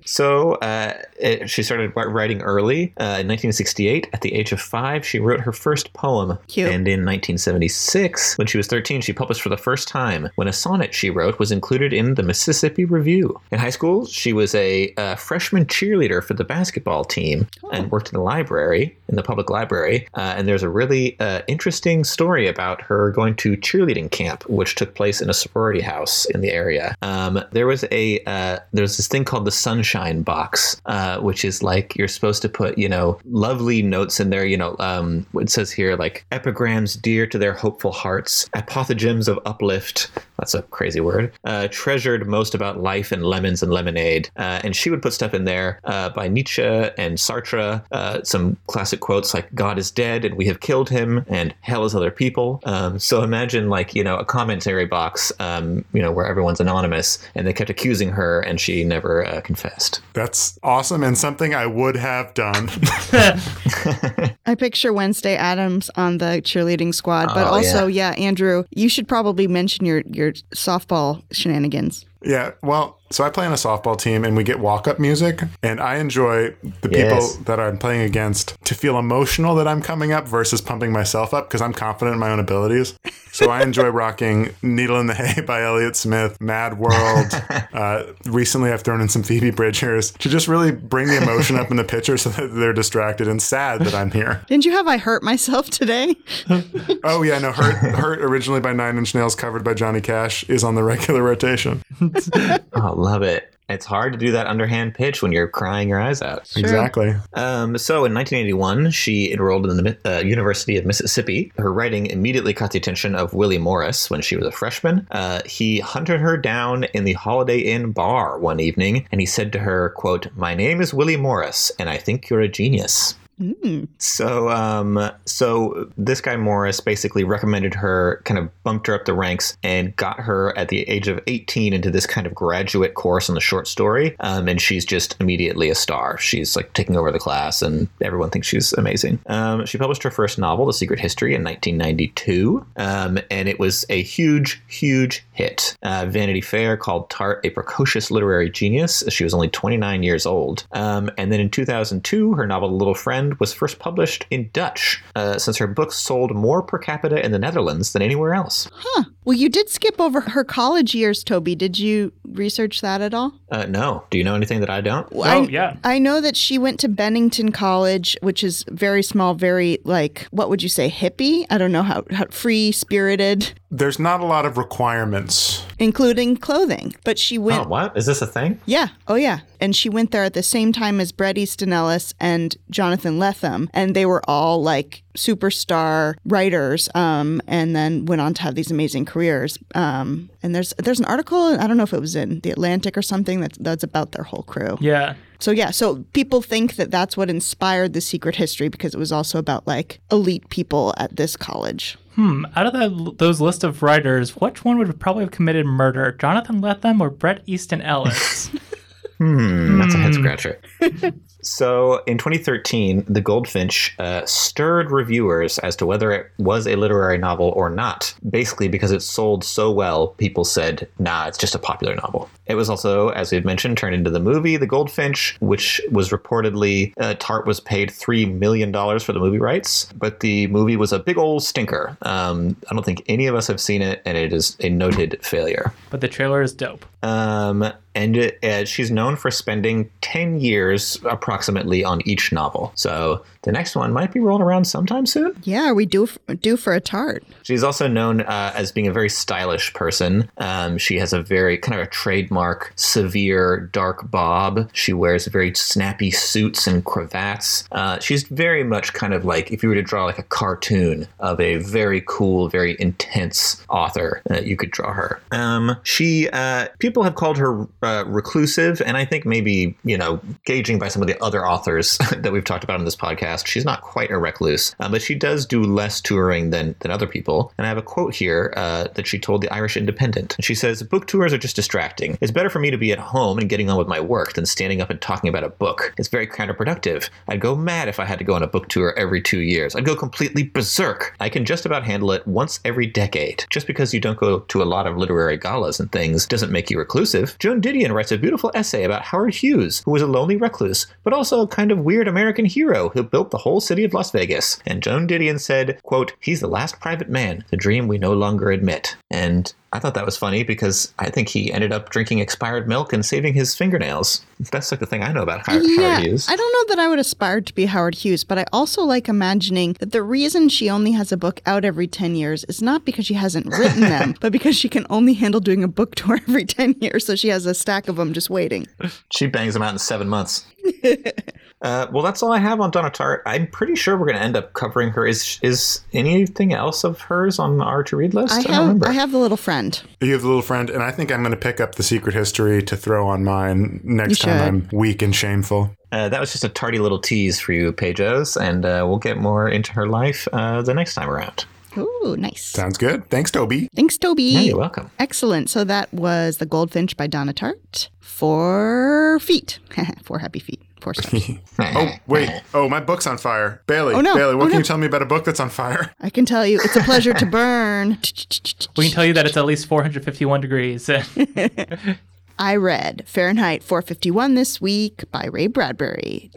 S2: So uh, it, she started writing early. Uh, in 1968, at the age of five, she wrote her first poem.
S1: Cute.
S2: And in 1976, when she was 13, she published for the first time when a sonnet she wrote was included in the Mississippi Review. In high school, she was a uh, freshman cheerleader for the basketball team and worked in the library, in the public library. Uh, and there's a really uh, interesting story about her going to cheerleading camp, which took place in a sorority house in the area. Um, there was a uh, there's this thing called the Sunshine Box, uh, which is like you're supposed to put you know lovely notes in there. You know, um, it says here like epigrams dear to their hopeful hearts, apothegms of uplift. That's a crazy word. Uh, treasured most about life and lemons and lemonade. Uh, and she would put stuff in there uh, by Nietzsche and Sartre. Uh, some classic quotes like "God is dead and we have killed him," and "Hell is other people." Um, so imagine like you know a commentary box, um, you know where everyone's anonymous, and they kept accusing her, and she never uh, confessed.
S3: That's awesome and something I would have done. [laughs] [laughs]
S1: I picture Wednesday Addams on the cheerleading squad, but
S2: Oh,
S1: also, yeah. Andrew, you should probably mention your your softball shenanigans.
S3: Yeah, well, so I play on a softball team and we get walk up music, and I enjoy the
S2: Yes.
S3: people that I'm playing against to feel emotional that I'm coming up versus pumping myself up because I'm confident in my own abilities. So I enjoy [laughs] rocking Needle in the Hay by Elliott Smith, Mad World. [laughs] Uh, recently, I've thrown in some Phoebe Bridgers to just really bring the emotion up in the pitcher so that they're distracted and sad that I'm here.
S1: Didn't you have I hurt myself today?
S3: Oh, yeah, no, Hurt, Hurt originally by Nine Inch Nails, covered by Johnny Cash, is on the regular rotation. [laughs] [laughs]
S2: Oh, love it. It's hard to do that underhand pitch when you're crying your eyes out.
S3: Exactly.
S2: Um, so in 1981, she enrolled in the uh, University of Mississippi. Her writing immediately caught the attention of Willie Morris when she was a freshman. Uh, he hunted her down in the Holiday Inn bar one evening, and he said to her, "quote My name is Willie Morris, and I think you're a genius." So, um, so this guy Morris basically recommended her, kind of bumped her up the ranks, and got her at the age of 18 into this kind of graduate course on the short story. Um, and she's just immediately a star. She's like taking over the class, and everyone thinks she's amazing. Um, she published her first novel, The Secret History, in 1992, um, and it was a huge, huge hit. Uh, Vanity Fair called Tartt a precocious literary genius. She was only 29 years old. Um, and then in 2002, her novel The Little Friend was first published in Dutch, uh, since her books sold more per capita in the Netherlands than anywhere else. Huh.
S1: Well, you did skip over her college years, Toby. Did you research that at all?
S2: Uh, no. Do you know anything that I don't?
S1: Well,
S4: Oh,
S1: I,
S4: yeah.
S1: I know that she went to Bennington College, which is very small, very like what would you say, hippie? I don't know how, how free spirited,
S3: There's not a lot of requirements.
S1: including clothing. But she went
S2: Oh, what? Is this a thing?
S1: Yeah. Oh, yeah. And she went there at the same time as Bret Easton Ellis and Jonathan Lethem, and they were all like superstar writers, um, and then went on to have these amazing careers. Um, and there's there's an article I don't know if it was in the Atlantic or something that's that's about their whole crew.
S4: Yeah.
S1: So yeah, so people think that that's what inspired the Secret History because it was also about like elite people at this college.
S4: Hmm. Out of that, those list of writers, which one would probably have committed murder? Jonathan Lethem or Bret Easton Ellis? [laughs]
S2: Hmm, that's a head scratcher. [laughs] so, in 2013, The Goldfinch uh, stirred reviewers as to whether it was a literary novel or not. Basically, because it sold so well, people said, nah, it's just a popular novel. It was also, as we had mentioned, turned into the movie The Goldfinch, which was reportedly, uh, Tartt was paid $3 million for the movie rights, but the movie was a big old stinker. Um, I don't think any of us have seen it, and it is a noted failure.
S4: but the trailer is dope.
S2: Um, and it, uh, she's known for spending 10 years approximately on each novel. So the next one might be rolling around sometime soon.
S1: Yeah, we do due for a tart?
S2: She's also known uh, as being a very stylish person. Um, she has a very kind of a trademark severe dark bob. She wears very snappy suits and cravats. Uh, she's very much kind of like if you were to draw like a cartoon of a very cool, very intense author, uh, you could draw her. Um, she uh, people have called her uh, reclusive, and I think maybe you know gauging by some of the other authors [laughs] that we've talked about in this podcast, she's not quite a recluse, uh, but she does do less touring than, than other people. And I have a quote here uh, that she told the Irish Independent. She says, Book tours are just distracting. It's better for me to be at home and getting on with my work than standing up and talking about a book. It's very counterproductive. I'd go mad if I had to go on a book tour every two years. I'd go completely berserk. I can just about handle it once every decade. Just because you don't go to a lot of literary galas and things doesn't make you reclusive. Joan Didion writes a beautiful essay about Howard Hughes, who was a lonely recluse, but also a kind of weird American hero who built the whole city of Las Vegas. And Joan Didion said, quote, he's the last private man, the dream we no longer admit. And I thought that was funny because I think he ended up drinking expired milk and saving his fingernails. That's like the thing I know about Howard,
S1: yeah,
S2: Howard Hughes.
S1: I don't know that I would aspire to be Howard Hughes, but I also like imagining that the reason she only has a book out every 10 years is not because she hasn't written them, [laughs] but because she can only handle doing a book tour every 10 years. So she has a stack of them just waiting.
S2: She bangs them out in seven months. [laughs] Uh, well, that's all I have on Donna Tartt. I'm pretty sure we're going to end up covering her. Is is anything else of hers on our to read list?
S1: I
S2: don't
S1: have
S2: remember.
S1: I have the little friend.
S3: You have the little friend, and I think I'm going to pick up the secret history to throw on mine next time. I'm weak and shameful.
S2: Uh, that was just a tardy little tease for you, Pejos, and uh, we'll get more into her life uh, the next time around.
S1: Ooh, nice.
S3: Sounds good. Thanks, Toby.
S1: Thanks, Toby.
S2: Yeah, you're welcome.
S1: Excellent. So that was The Goldfinch by Donna Tartt. Four feet. [laughs] Four happy feet. Four stars. [laughs] [laughs]
S3: Oh, wait. Oh, my book's on fire. Bailey,
S1: Oh, no.
S3: Bailey, what
S1: Oh,
S3: can
S1: no.
S3: you tell me about a book that's on fire?
S1: I can tell you, it's a pleasure to [laughs] burn.
S4: We can tell you that it's at least 451 degrees.
S1: I read Fahrenheit 451 this week by Ray Bradbury.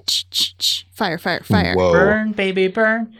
S1: Fire, fire, fire.
S2: Whoa.
S4: burn, baby, burn.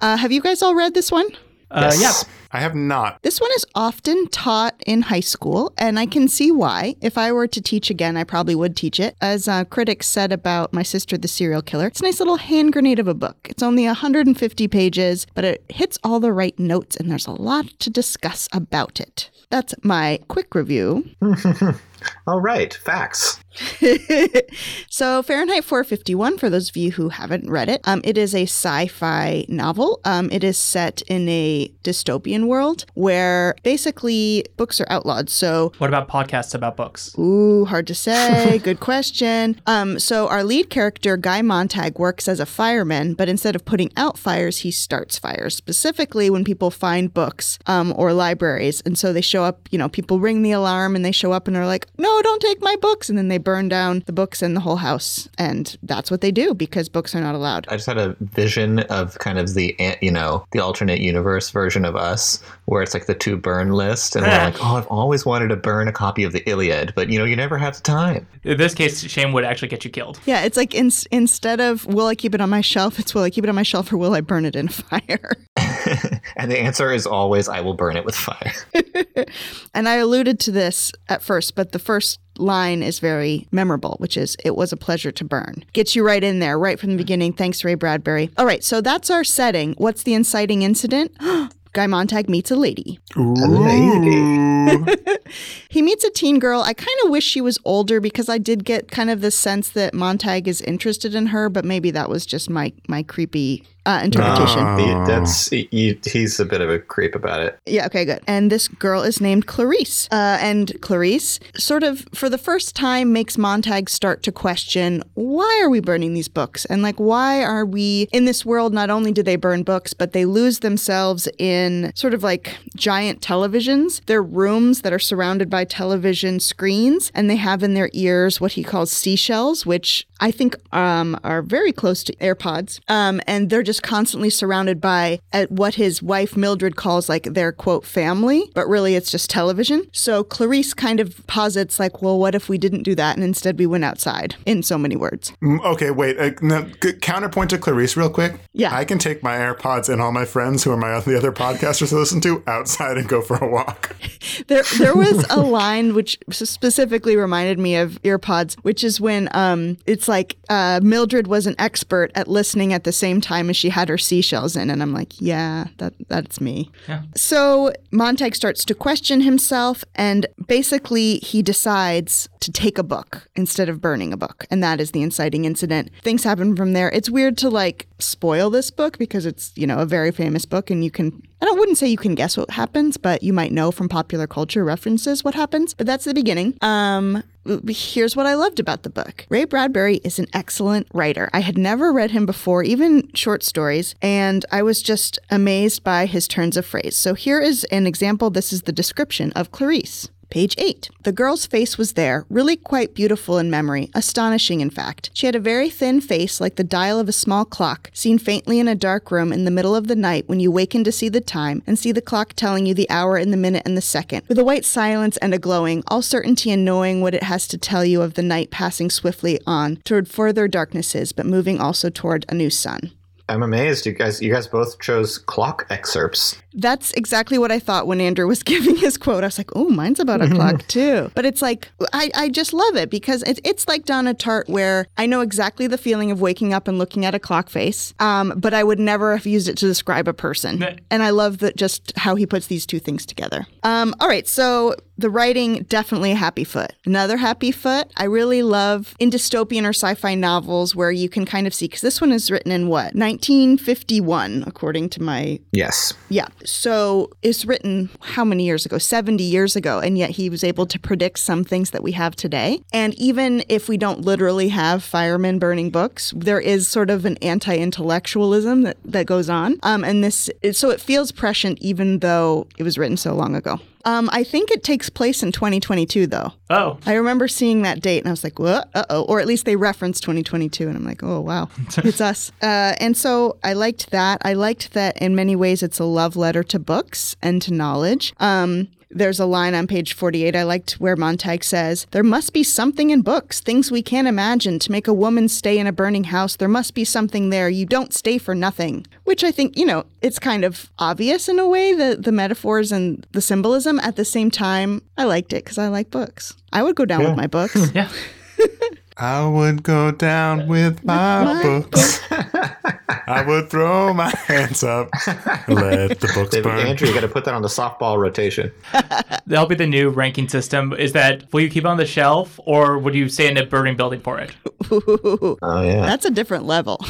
S1: Uh, have you guys all read this one?
S4: Uh, yeah.
S3: I have not.
S1: This one is often taught in high school, and I can see why. If I were to teach again, I probably would teach it. As uh, critics said about My Sister the Serial Killer, it's a nice little hand grenade of a book. It's only 150 pages, but it hits all the right notes, and there's a lot to discuss about it. That's my quick review. [laughs]
S2: All right, facts. [laughs]
S1: so Fahrenheit 451, for those of you who haven't read it, um, it is a sci-fi novel. Um, it is set in a dystopian world where basically books are outlawed. So
S4: What about podcasts about books?
S1: Ooh, hard to say. [laughs] Good question. Um, so our lead character, Guy Montag, works as a fireman, but instead of putting out fires, he starts fires. Specifically, when people find books um, or libraries, and so they show up. You know, people ring the alarm, and they show up, and are like, "No, don't take my books," and then they burn down the books and the whole house, and that's what they do because books are not allowed.
S2: I just had a vision of kind of the you know the alternate universe version of us, where it's like the two burn list, and we're ah. like, oh, I've always wanted to burn a copy of the Iliad, but you know you never have the time.
S4: In this case, shame would actually get you killed.
S1: Yeah, it's like in, instead of "Will I keep it on my shelf?" it's "Will I keep it on my shelf or will I burn it in [laughs] fire?" [laughs]
S2: and the answer is always, I will burn it with fire. [laughs]
S1: And I alluded to this at first, but the first line is very memorable, which is "It was a pleasure to burn." Gets you right in there, right from the mm-hmm. beginning. Thanks, Ray Bradbury. All right, so that's our setting. What's the inciting incident? [gasps] Guy Montag meets a lady.
S3: Ooh. [laughs]
S1: He meets a teen girl. I kind of wish she was older because I did get kind of the sense that Montag is interested in her, but maybe that was just my my creepy uh, interpretation.
S3: Oh.
S2: He- That's he, he's a bit of a creep about it.
S1: Yeah, okay, good. And this girl is named Clarisse. Uh, and Clarisse, sort of for the first time, makes Montag start to question why are we burning these books? And like, why are we in this world? Not only do they burn books, but they lose themselves in sort of like giant televisions. They're rooms that are surrounded by television screens, and they have in their ears what he calls seashells, which I think um, are very close to AirPods. Um, and they're just constantly surrounded by what his wife Mildred calls like their quote family, but really it's just television. So Clarisse kind of posits like, well, what if we didn't do that and instead we went outside? In so many words.
S3: Mm, okay, wait. Uh, no, counterpoint to Clarisse, real quick.
S1: Yeah.
S3: I can take my AirPods and all my friends who are my the [laughs] other podcasters to listen to outside and go for a walk. [laughs]
S1: There, there was a line which specifically reminded me of earpods, which is when um, it's like uh, Mildred was an expert at listening at the same time as she had her seashells in, and I'm like, yeah, that that's me.
S4: Yeah.
S1: So Montag starts to question himself, and basically he decides to take a book instead of burning a book. And that is the inciting incident. Things happen from there. It's weird to like spoil this book because it's, you know, a very famous book and you can I wouldn't say you can guess what happens, but you might know from popular culture references what happens. But that's the beginning. Um, here's what I loved about the book. Ray Bradbury is an excellent writer. I had never read him before, even short stories, and I was just amazed by his turns of phrase. So here is an example. This is the description of Clarisse. Page 8. The girl's face was there, really quite beautiful in memory, astonishing in fact. She had a very thin face like the dial of a small clock, seen faintly in a dark room in the middle of the night when you waken to see the time and see the clock telling you the hour and the minute and the second, with a white silence and a glowing, all certainty in knowing what it has to tell you of the night passing swiftly on toward further darknesses, but moving also toward a new sun.
S2: I'm amazed you guys you guys both chose clock excerpts.
S1: That's exactly what I thought when Andrew was [laughs] giving his quote. I was like, oh, mine's about a clock [laughs] too. But it's like, I, I just love it because it, it's like Donna Tartt, where I know exactly the feeling of waking up and looking at a clock face, um, but I would never have used it to describe a person. And I love that just how he puts these two things together. Um, all right, so the writing definitely a happy foot. Another happy foot. I really love in dystopian or sci-fi novels where you can kind of see because this one is written in what 1951, according to my
S2: Yes.
S1: yeah. So it's written how many years ago? 70 years ago. And yet he was able to predict some things that we have today. And even if we don't literally have firemen burning books, there is sort of an anti intellectualism that, that goes on. Um, and this, so it feels prescient even though it was written so long ago. Um, I think it takes place in 2022, though.
S4: Oh,
S1: I remember seeing that date and I was like? Uh oh. Or at least they referenced 2022. And I'm like, oh, wow, [laughs] it's us. Uh, and so I liked that. I liked that in many ways it's a love letter to books and to knowledge. Um, there's a line on page 48 I liked where Montag says, There must be something in books, things we can't imagine. To make a woman stay in a burning house, there must be something there. You don't stay for nothing. Which I think, you know, it's kind of obvious in a way, the, the metaphors and the symbolism. At the same time, I liked it because I like books. I would go down with my books. [laughs]
S4: yeah. [laughs]
S3: I would go down with [laughs] my,
S1: my
S3: books. I would throw my hands up, let the [laughs] books
S2: David,
S3: burn.
S2: Andrew, you got to put that on the softball rotation. [laughs]
S4: That'll be the new ranking system. Is that will you keep it on the shelf or would you stay in a burning building for it?
S2: Oh yeah.
S1: That's a different level.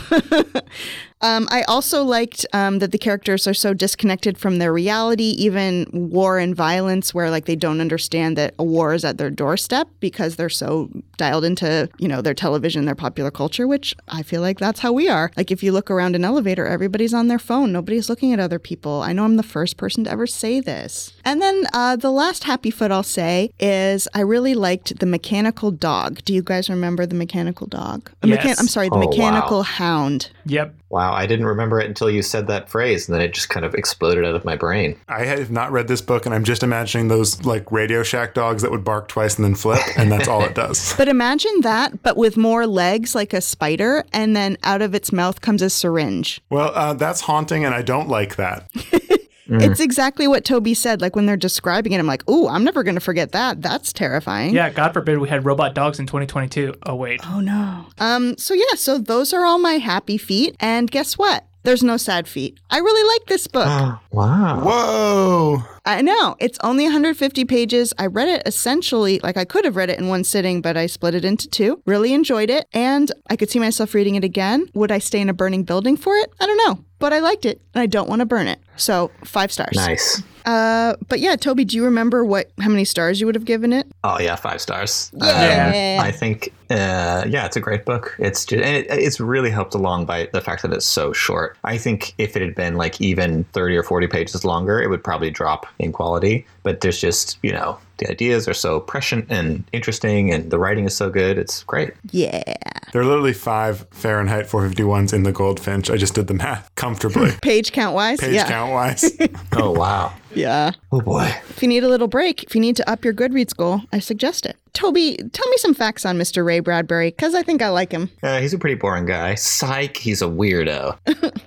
S1: um, I also liked um, that the characters are so disconnected from their reality, even war and violence, where like they don't understand that a war is at their doorstep because they're so dialed into you know their television, their popular culture. Which I feel like that's how we are. Like if you look around an elevator, everybody's on their phone. Nobody's looking at other people. I know I'm the first person to ever say this. And then uh, the last happy foot I'll say is I really liked the mechanical dog. Do you guys remember the mechanical dog? A
S4: Yes.
S1: I'm sorry, the
S2: Oh, wow.
S1: mechanical hound.
S4: Yep.
S2: Wow, I didn't remember it until you said that phrase, and then it just kind of exploded out of my brain.
S3: I have not read this book, and I'm just imagining those like Radio Shack dogs that would bark twice and then flip, and that's all it does. [laughs]
S1: But imagine that, but with more legs like a spider, and then out of its mouth comes a syringe.
S3: Well, uh, that's haunting, and I don't like that. [laughs]
S1: It's exactly what Toby said. Like when they're describing it, I'm like, ooh, I'm never going to forget that. That's terrifying.
S4: Yeah, God forbid we had robot dogs in 2022. Oh, wait.
S1: Oh no. Um. So yeah. So those are all my happy feet, and guess what? There's no sad feet. I really like this book. [gasps]
S2: wow.
S3: Whoa!
S1: I know. It's only 150 pages. I read it essentially, like I could have read it in one sitting, but I split it into two. Really enjoyed it. And I could see myself reading it again. Would I stay in a burning building for it? I don't know. But I liked it and I don't want to burn it. So five stars.
S2: Nice.
S1: Uh, but yeah, Toby, do you remember what how many stars you would have given it?
S2: Oh yeah, five stars.
S1: Yeah.
S2: Um, I think uh, yeah, it's a great book. It's just and it, it's really helped along by the fact that it's so short. I think if it had been like even thirty or forty pages longer, it would probably drop in quality. But there's just you know the ideas are so prescient and interesting, and the writing is so good. It's great.
S1: Yeah.
S3: There are literally five Fahrenheit 451s in the Goldfinch. I just did the math comfortably, [laughs]
S1: Page count wise?
S3: page
S1: yeah.
S3: count wise. [laughs]
S2: Oh wow.
S1: Yeah.
S2: Oh boy.
S1: If you need a little break, if you need to up your Goodreads goal, I suggest it. Toby, tell me some facts on Mr. Ray Bradbury, because I think I like him.
S2: Uh, he's a pretty boring guy. Psych, he's a weirdo.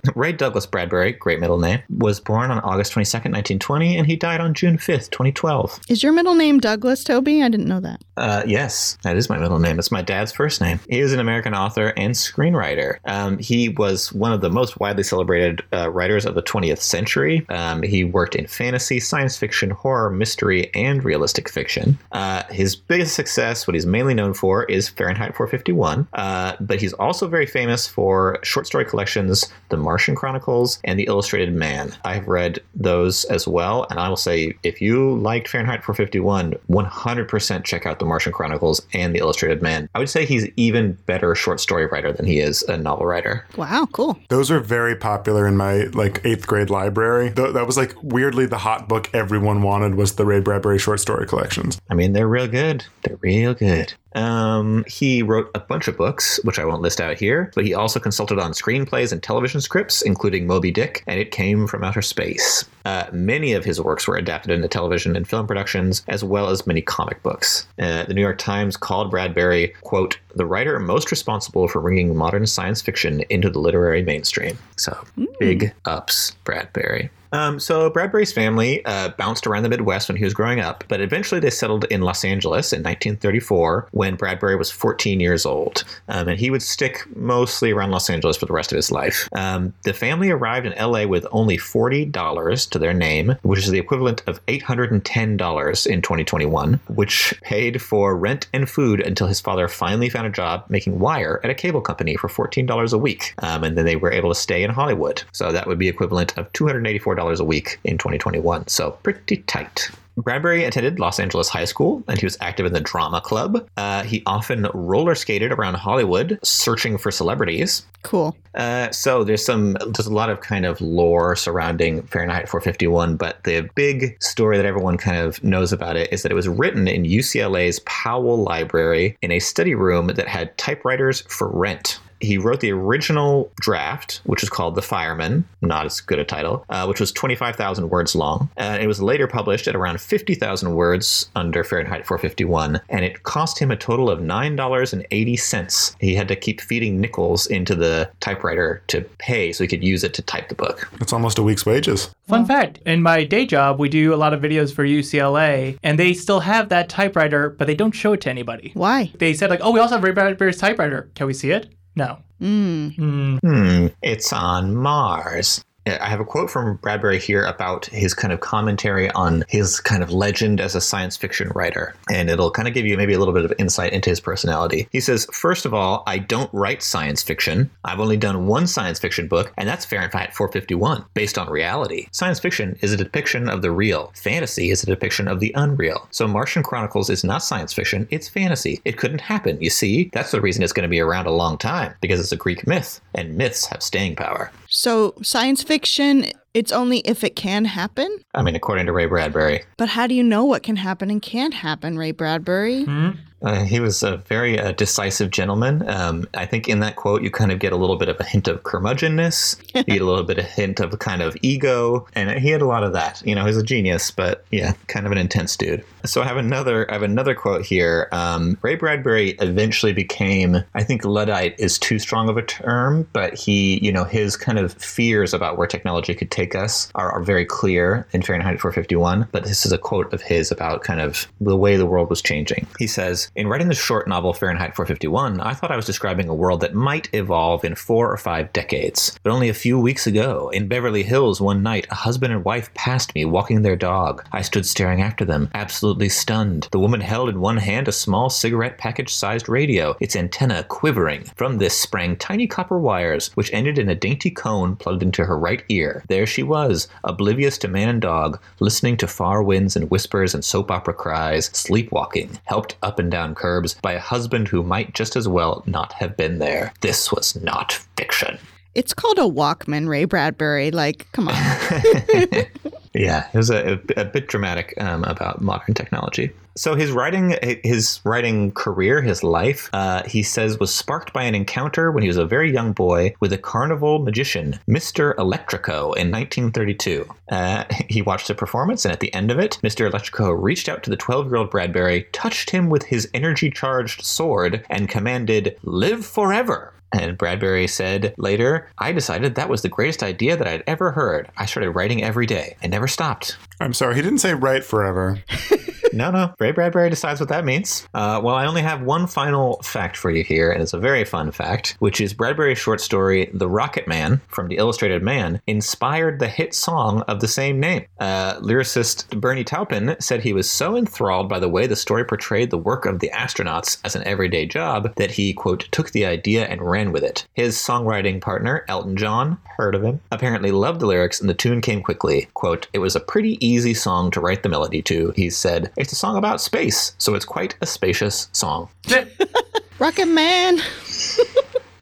S2: [laughs] Ray Douglas Bradbury, great middle name, was born on August 22nd, 1920, and he died on June 5th, 2012.
S1: Is your middle name Douglas, Toby? I didn't know that.
S2: Uh, yes, that is my middle name. It's my dad's first name. He is an American author and screenwriter. Um, he was one of the most widely celebrated uh, writers of the 20th century. Um, he worked in fantasy fantasy, science fiction, horror, mystery, and realistic fiction. Uh, his biggest success, what he's mainly known for, is Fahrenheit 451, uh, but he's also very famous for short story collections, The Martian Chronicles and The Illustrated Man. I've read those as well, and I will say if you liked Fahrenheit 451, 100% check out The Martian Chronicles and The Illustrated Man. I would say he's even better short story writer than he is a novel writer.
S1: Wow, cool.
S3: Those are very popular in my like eighth grade library. Th- that was like weirdly the hot book everyone wanted was the Ray Bradbury short story collections.
S2: I mean, they're real good. They're real good. Um, he wrote a bunch of books, which I won't list out here, but he also consulted on screenplays and television scripts, including Moby Dick and It Came from Outer Space. Uh, many of his works were adapted into television and film productions, as well as many comic books. Uh, the New York Times called Bradbury, quote, the writer most responsible for bringing modern science fiction into the literary mainstream. So, big ups, Bradbury. Um, so Bradbury's family uh, bounced around the Midwest when he was growing up, but eventually they settled in Los Angeles in 1934 when Bradbury was 14 years old, um, and he would stick mostly around Los Angeles for the rest of his life. Um, the family arrived in LA with only $40 to their name, which is the equivalent of $810 in 2021, which paid for rent and food until his father finally found a job making wire at a cable company for $14 a week, um, and then they were able to stay in Hollywood. So that would be equivalent of $284 a week in 2021. So pretty tight. Bradbury attended Los Angeles High School and he was active in the drama club. Uh, he often roller skated around Hollywood searching for celebrities.
S1: Cool.
S2: Uh, so there's some there's a lot of kind of lore surrounding Fahrenheit 451, but the big story that everyone kind of knows about it is that it was written in UCLA's Powell Library in a study room that had typewriters for rent he wrote the original draft, which was called The Fireman, not as good a title, uh, which was 25,000 words long. Uh, it was later published at around 50,000 words under Fahrenheit 451, and it cost him a total of $9.80. He had to keep feeding nickels into the typewriter to pay so he could use it to type the book.
S3: It's almost a week's wages.
S4: Fun fact in my day job, we do a lot of videos for UCLA, and they still have that typewriter, but they don't show it to anybody.
S1: Why?
S4: They said, like, oh, we also have Ray Bradbury's typewriter. Can we see it? No. Mm.
S2: Hmm, it's on Mars. I have a quote from Bradbury here about his kind of commentary on his kind of legend as a science fiction writer. And it'll kind of give you maybe a little bit of insight into his personality. He says, First of all, I don't write science fiction. I've only done one science fiction book, and that's Fahrenheit 451, based on reality. Science fiction is a depiction of the real, fantasy is a depiction of the unreal. So Martian Chronicles is not science fiction, it's fantasy. It couldn't happen. You see, that's the reason it's going to be around a long time, because it's a Greek myth, and myths have staying power.
S1: So, science fiction, it's only if it can happen?
S2: I mean, according to Ray Bradbury.
S1: But how do you know what can happen and can't happen, Ray Bradbury? Hmm?
S2: Uh, he was a very uh, decisive gentleman. Um, I think in that quote, you kind of get a little bit of a hint of curmudgeonness. you get a little bit of a hint of kind of ego, and he had a lot of that. You know, he's a genius, but yeah, kind of an intense dude. So I have another, I have another quote here. Um, Ray Bradbury eventually became, I think, luddite is too strong of a term, but he, you know, his kind of fears about where technology could take us are, are very clear in Fahrenheit 451. But this is a quote of his about kind of the way the world was changing. He says, in writing the short novel Fahrenheit 451, I thought I was describing a world that might evolve in four or five decades. But only a few weeks ago, in Beverly Hills, one night, a husband and wife passed me walking their dog. I stood staring after them, absolutely stunned. The woman held in one hand a small cigarette package sized radio, its antenna quivering. From this sprang tiny copper wires, which ended in a dainty cone plugged into her right ear. There she was, oblivious to man and dog, listening to far winds and whispers and soap opera cries, sleepwalking, helped up and down curbs by a husband who might just as well not have been there. This was not fiction.
S1: It's called a Walkman, Ray Bradbury. Like, come on. [laughs] [laughs]
S2: Yeah, it was a, a bit dramatic um, about modern technology. So his writing, his writing career, his life, uh, he says, was sparked by an encounter when he was a very young boy with a carnival magician, Mr. Electrico, in 1932. Uh, he watched a performance, and at the end of it, Mr. Electrico reached out to the 12-year-old Bradbury, touched him with his energy-charged sword, and commanded, "Live forever." And Bradbury said later, I decided that was the greatest idea that I'd ever heard. I started writing every day. I never stopped.
S3: I'm sorry, he didn't say write forever. [laughs]
S2: no, no. Ray Bradbury decides what that means. Uh, well, I only have one final fact for you here, and it's a very fun fact, which is Bradbury's short story "The Rocket Man" from the Illustrated Man inspired the hit song of the same name. Uh, lyricist Bernie Taupin said he was so enthralled by the way the story portrayed the work of the astronauts as an everyday job that he quote took the idea and ran with it. His songwriting partner Elton John, heard of him, apparently loved the lyrics, and the tune came quickly. Quote: It was a pretty easy song to write the melody to. He said, "It's a song about space, so it's quite a spacious song." [laughs]
S1: Rocket Man. [laughs]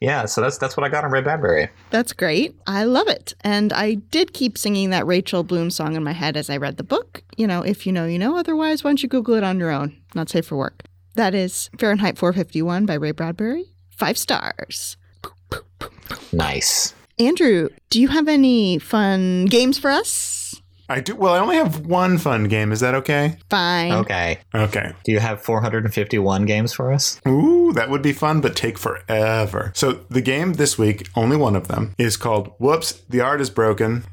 S2: Yeah, so that's that's what I got on Ray Bradbury.
S1: That's great. I love it. And I did keep singing that Rachel Bloom song in my head as I read the book. You know, if you know, you know. Otherwise, why don't you Google it on your own? Not safe for work. That is Fahrenheit 451 by Ray Bradbury. Five stars.
S2: Nice.
S1: Andrew, do you have any fun games for us?
S3: I do. Well, I only have one fun game. Is that okay?
S1: Fine.
S2: Okay.
S3: Okay.
S2: Do you have 451 games for us?
S3: Ooh, that would be fun, but take forever. So the game this week, only one of them, is called "Whoops, the art is broken."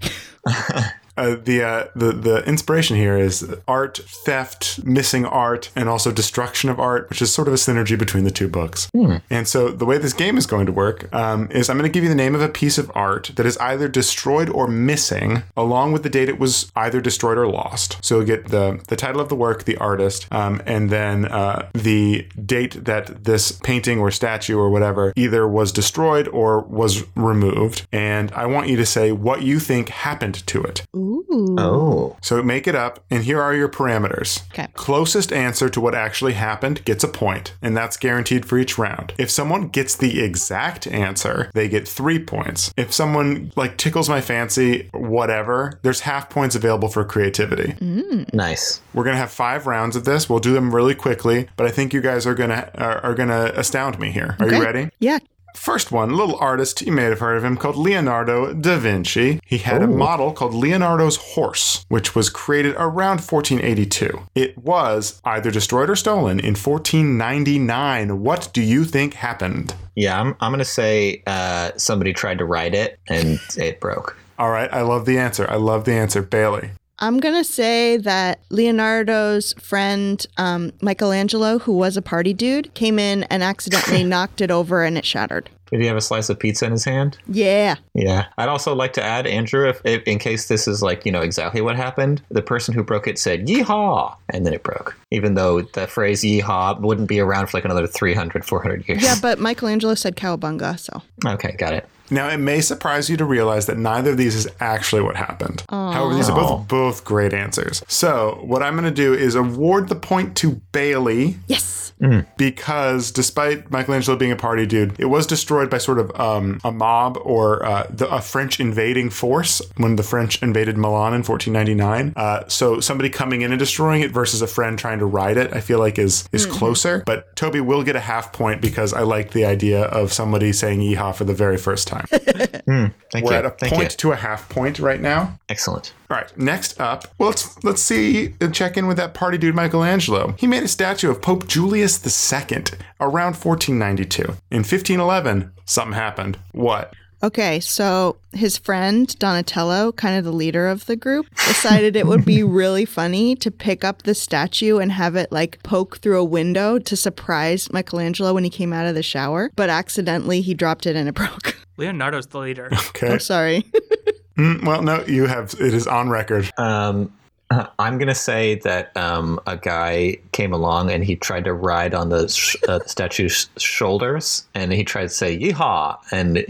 S3: [laughs] Uh, the uh, the the inspiration here is art theft, missing art, and also destruction of art, which is sort of a synergy between the two books. And so the way this game is going to work um, is I'm going to give you the name of a piece of art that is either destroyed or missing, along with the date it was either destroyed or lost. So you'll get the the title of the work, the artist, um, and then uh, the date that this painting or statue or whatever either was destroyed or was removed. And I want you to say what you think happened to it.
S1: Ooh.
S2: Oh.
S3: So make it up, and here are your parameters.
S1: Okay.
S3: Closest answer to what actually happened gets a point, and that's guaranteed for each round. If someone gets the exact answer, they get three points. If someone like tickles my fancy, whatever, there's half points available for creativity. Mm.
S2: Nice.
S3: We're gonna have five rounds of this. We'll do them really quickly, but I think you guys are gonna are, are gonna astound me here. Are you ready?
S1: Yeah.
S3: First one, little artist, you may have heard of him, called Leonardo da Vinci. He had a model called Leonardo's horse, which was created around 1482. It was either destroyed or stolen in 1499. What do you think happened?
S2: Yeah, I'm, I'm going to say uh, somebody tried to ride it and [laughs] it broke.
S3: All right, I love the answer. I love the answer. Bailey.
S1: I'm going to say that Leonardo's friend, um, Michelangelo, who was a party dude, came in and accidentally [laughs] knocked it over and it shattered.
S2: Did he have a slice of pizza in his hand?
S1: Yeah.
S2: Yeah. I'd also like to add, Andrew, if, if in case this is like, you know, exactly what happened, the person who broke it said, yeehaw, and then it broke. Even though the phrase yeehaw wouldn't be around for like another 300, 400 years.
S1: Yeah, but Michelangelo said cowabunga, so.
S2: Okay, got it.
S3: Now, it may surprise you to realize that neither of these is actually what happened. However, these are both oh. both great answers. So, what I'm going to do is award the point to Bailey
S1: Yes.
S3: Because despite Michelangelo being a party dude, it was destroyed by sort of um, a mob or uh, the, a French invading force when the French invaded Milan in 1499. Uh, so somebody coming in and destroying it versus a friend trying to ride it, I feel like is is closer. But Toby will get a half point because I like the idea of somebody saying "yeehaw" for the very first time. [laughs]
S2: Thank
S3: We're
S2: you.
S3: at a
S2: Thank
S3: point
S2: you.
S3: to a half point right now.
S2: Excellent.
S3: All right, next up, well, let's let's see and check in with that party dude Michelangelo. He made a statue of Pope Julius II around 1492. In 1511, something happened. What?
S1: Okay, so his friend Donatello, kind of the leader of the group, decided it would be [laughs] really funny to pick up the statue and have it like poke through a window to surprise Michelangelo when he came out of the shower, but accidentally he dropped it and it [laughs] broke.
S4: Leonardo's the leader.
S3: Okay.
S1: I'm sorry. [laughs]
S3: Mm, well, no, you have it is on record.
S2: Um, [laughs] I'm going to say that um, a guy came along and he tried to ride on the sh- uh, statue's shoulders and he tried to say yeehaw and, uh,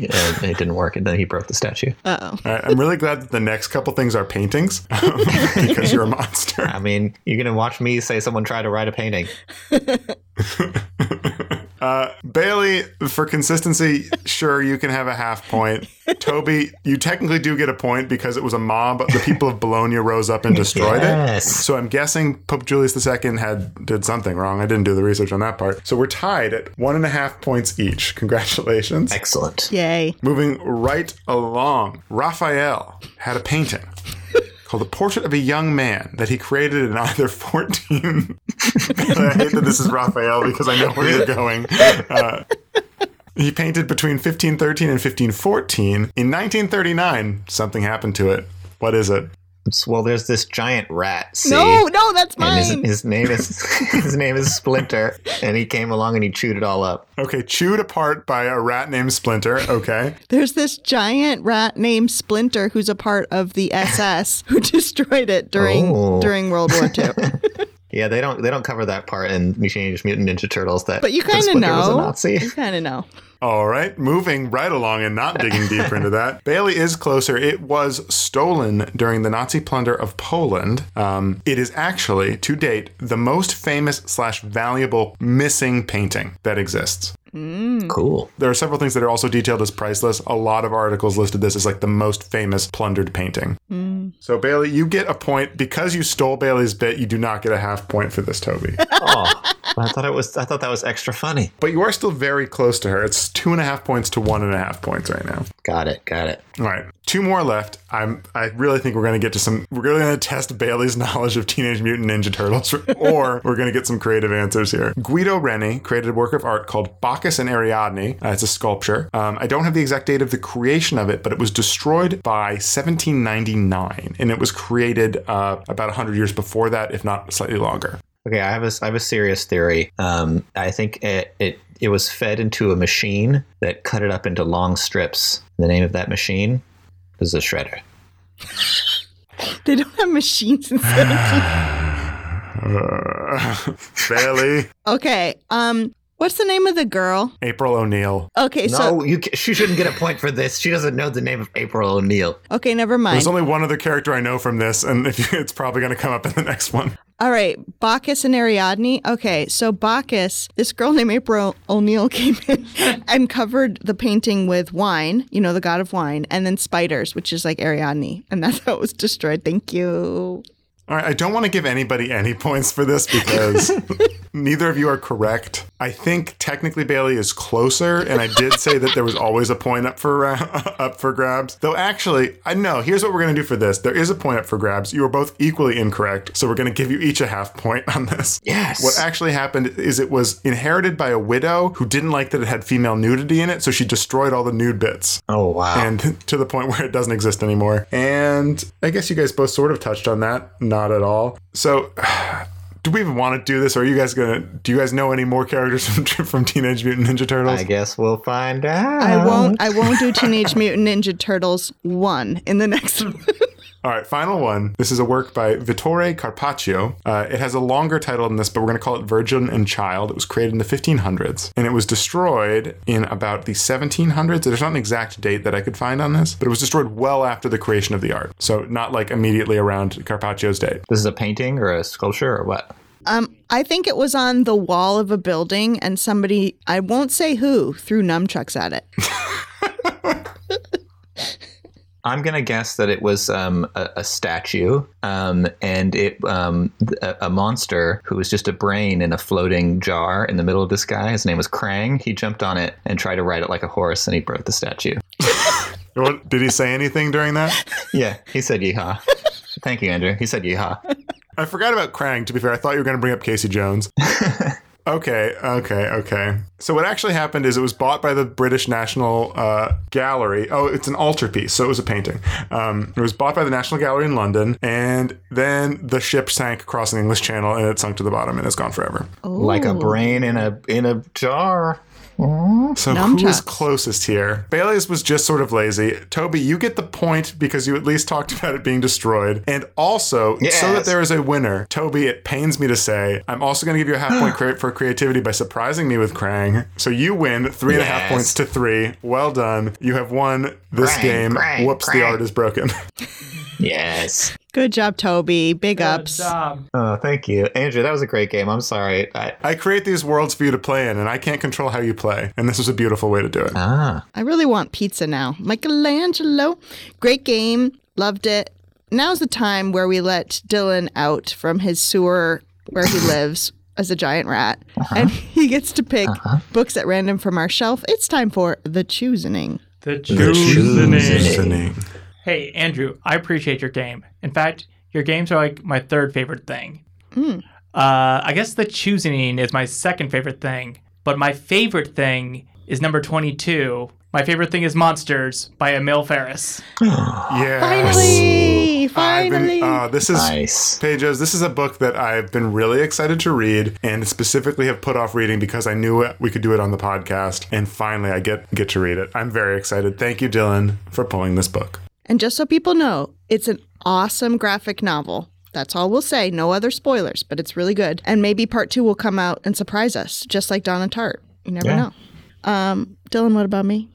S2: it didn't work and then he broke the statue.
S1: Uh oh.
S3: All right, I'm really glad that the next couple things are paintings [laughs] because you're a monster.
S2: I mean, you're going to watch me say someone tried to ride a painting. [laughs]
S3: Uh, Bailey, for consistency, sure, you can have a half point. Toby, you technically do get a point because it was a mob. The people of Bologna rose up and destroyed
S2: Yes.
S3: it. So I'm guessing Pope Julius II had did something wrong. I didn't do the research on that part. So we're tied at one and a half points each. Congratulations.
S2: Excellent.
S1: Yay.
S3: Moving right along, Raphael had a painting called The Portrait of a Young Man that he created in either [laughs] 14. [laughs] I hate that this is Raphael because I know where you're going. Uh, he painted between 1513 and 1514. In 1939, something happened to it. What is it?
S2: Well, there's this giant rat. See?
S1: No, no, that's
S2: And his,
S1: mine.
S2: his name is [laughs] [laughs] his name is Splinter, and he came along and he chewed it all up.
S3: Okay, chewed apart by a rat named Splinter. Okay. [laughs]
S1: There's this giant rat named Splinter who's a part of the SS who destroyed it during
S2: Oh.
S1: during World War II.
S2: Yeah, they don't they don't cover that part in Teenage Mutant Ninja Turtles. That
S1: But you kind of
S2: Splinter was a
S1: know.
S2: Nazi.
S1: You kind of know.
S3: All right, moving right along and not digging deeper into that. [laughs] Bailey is closer. It was stolen during the Nazi plunder of Poland. Um, it is actually, to date, the most famous slash valuable missing painting that exists.
S2: Cool.
S3: There are several things that are also detailed as priceless. A lot of articles listed this as like the most famous plundered painting. So Bailey, you get a point because you stole Bailey's bit. You do not get a half point for this, Toby. [laughs]
S2: Oh, I thought it was I thought that was extra funny.
S3: but you are still very close to her. It's two and a half points to one and a half points right now.
S2: Got it. Got it.
S3: All right, two more left. I'm. I really think we're going to get to some. We're really going to test Bailey's [laughs] knowledge of Teenage Mutant Ninja Turtles, [laughs] or we're going to get some creative answers here. Guido Reni created a work of art called Bacchus and Ariadne. Uh, it's a sculpture. Um, I don't have the exact date of the creation of it, but it was destroyed by 1799, and it was created uh, about 100 years before that, if not slightly longer.
S2: Okay, I have a I have a serious theory. Um, I think it, it it was fed into a machine that cut it up into long strips. The name of that machine is a shredder. [laughs]
S1: They don't have machines in 17.
S3: Uh, Bailey,
S1: Okay. Um. What's the name of the girl?
S3: April O'Neil.
S1: Okay. So
S2: No, you she shouldn't get a point for this. She doesn't know the name of April O'Neil.
S1: okay. Never mind.
S3: There's only one other character I know from this, and [laughs] if you, it's probably going to come up in the next one.
S1: All right, Bacchus and Ariadne. Okay, so Bacchus, this girl named April O'Neil [laughs] came in [laughs] and covered the painting with wine, you know, the god of wine, and then spiders, which is like Ariadne, and that's how it was destroyed. Thank you.
S3: All right, I don't want to give anybody any points for this because [laughs] neither of you are correct. I think technically Bailey is closer, and I did say that there was always a point up for uh, [laughs] up for grabs. Though actually, I know. Here's what we're going to do for this. There is a point up for grabs. You are both equally incorrect, so we're going to give you each a half point on this.
S2: Yes.
S3: What actually happened is it was inherited by a widow who didn't like that it had female nudity in it, so she destroyed all the nude bits
S2: Oh wow.
S3: and [laughs] to the point where it doesn't exist anymore. And I guess you guys both sort of touched on that, not at all. So, do we even want to do this, or are you guys gonna? Do you guys know any more characters [laughs] from, from Teenage Mutant Ninja Turtles?
S2: I guess we'll find out.
S1: I won't. I won't do [laughs] Teenage Mutant Ninja Turtles one in the next one. [laughs]
S3: All right, final one. This is a work by Vittore Carpaccio. Uh, it has a longer title than this, but we're going to call it Virgin and Child. It was created in the 1500s, and it was destroyed in about the 1700s. There's not an exact date that I could find on this, but it was destroyed well after the creation of the art. So not like immediately around Carpaccio's date.
S2: This is a painting or a sculpture or what?
S1: Um, I think it was on the wall of a building, and somebody, I won't say who, threw nunchucks at it. [laughs]
S2: I'm gonna guess that it was um, a, a statue, um, and it um, a, a monster who was just a brain in a floating jar in the middle of the sky. His name was Krang. He jumped on it and tried to ride it like a horse, and he broke the statue. [laughs]
S3: What, did he say anything during that?
S2: Yeah, he said yeehaw. Thank you, Andrew. He said yeehaw.
S3: I forgot about Krang, to be fair. I thought you were going to bring up Casey Jones. [laughs] okay, okay, okay. So, what actually happened is it was bought by the British National uh, Gallery. Oh, it's an altarpiece, so it was a painting. Um, it was bought by the National Gallery in London, and then the ship sank across the English Channel and it sunk to the bottom and it's gone forever.
S2: Like a brain in a in a jar. Mm-hmm.
S3: So, who is closest here? Bailey's was just sort of lazy. Toby, you get the point because you at least talked [laughs] about it being destroyed. And also, so that there is a winner, Toby, it pains me to say, I'm also going to give you a half point [gasps] credit for creativity by surprising me with Krang. So you win three and a half
S2: Yes.
S3: points to three. Well done. You have won this
S2: Krang,
S3: game.
S2: Krang,
S3: Whoops, the art is broken. [laughs]
S2: Yes.
S1: Good job, Toby. Big ups.
S4: Good job.
S2: Oh, thank you, Andrew. That was a great game. I'm sorry. I,
S3: I create these worlds for you to play in, and I can't control how you play. And this was a beautiful way to do it.
S2: ah,
S1: I really want pizza now. Michelangelo. Great game. Loved it. Now's the time where we let Dylan out from his sewer where he [laughs] lives as a giant rat. And he gets to pick books at random from our shelf. It's time for the choosing.
S4: The
S2: choosing.
S4: choosing. Hey, Andrew, I appreciate your game. In fact, your games are like my third favorite thing. Uh, I guess the choosing is my second favorite thing, but my favorite thing is number 22 My favorite thing is Monsters by Emil Ferris. [gasps]
S3: Yeah.
S1: Finally,
S3: I've
S1: finally.
S3: been, uh, this is
S2: Nice.
S3: Pages. This is a book that I've been really excited to read, and specifically have put off reading because I knew it, we could do it on the podcast. And finally, I get get to read it. I'm very excited. Thank you, Dylan, for pulling this book.
S1: And just so people know, it's an awesome graphic novel. That's all we'll say. No other spoilers, but it's really good. And maybe part two will come out and surprise us, just like Donna Tartt. You never
S2: Yeah.
S1: know. Um, Dylan, what about me?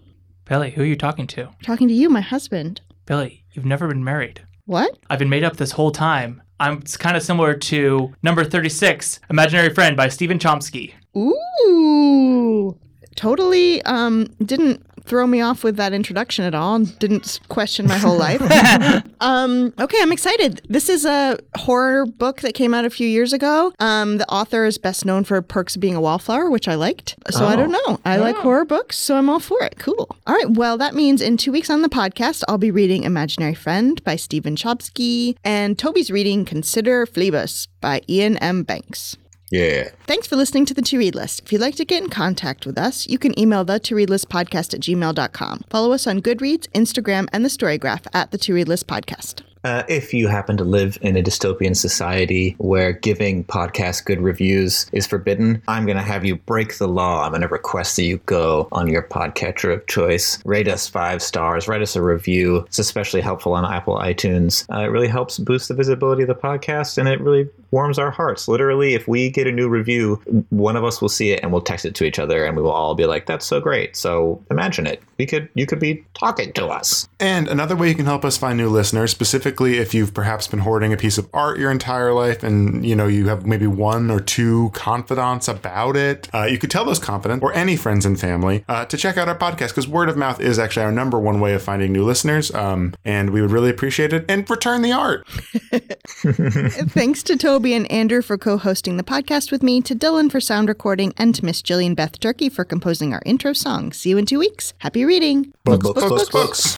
S4: Billy, who are you talking to?
S1: Talking to you, my husband.
S4: Billy, you've never been married.
S1: What?
S4: I've been made up this whole time. I'm it's kind of similar to number 36, Imaginary Friend by Stephen Chbosky.
S1: Ooh. Totally um didn't throw me off with that introduction at all didn't question my whole life. [laughs] um okay, I'm excited. This is a horror book that came out a few years ago. Um the author is best known for Perks of Being a Wallflower, which I liked. So I don't know. I like horror books, so I'm all for it. Cool. All right, well that means in 2 weeks on the podcast I'll be reading Imaginary Friend by Stephen Chbosky and Toby's reading Consider Phlebas by Iain M. Banks.
S2: Yeah.
S1: Thanks for listening to the To Read List. If you'd like to get in contact with us, you can email the To Read List podcast at gmail.com. Follow us on Goodreads, Instagram, and the Storygraph at the To Read List podcast.
S2: Uh, if you happen to live in a dystopian society where giving podcasts good reviews is forbidden, I'm going to have you break the law. I'm going to request that you go on your podcatcher of choice, rate us five stars, write us a review. It's especially helpful on Apple iTunes. Uh, it really helps boost the visibility of the podcast, and it really warms our hearts. Literally, if we get a new review, one of us will see it and we'll text it to each other, and we will all be like, "That's so great!" So imagine it. We could, you could be talking to us.
S3: And another way you can help us find new listeners, specifically if you've perhaps been hoarding a piece of art your entire life and you know you have maybe one or two confidants about it, uh, you could tell those confidants or any friends and family uh, to check out our podcast because word of mouth is actually our number one way of finding new listeners. Um, and we would really appreciate it. And return the art. [laughs] [laughs]
S1: Thanks to Toby and Andrew for co hosting the podcast with me, to Dylan for sound recording, and to Miss Jillian Beth Turkey for composing our intro song. See you in two weeks. Happy reading.
S3: Books, books, books.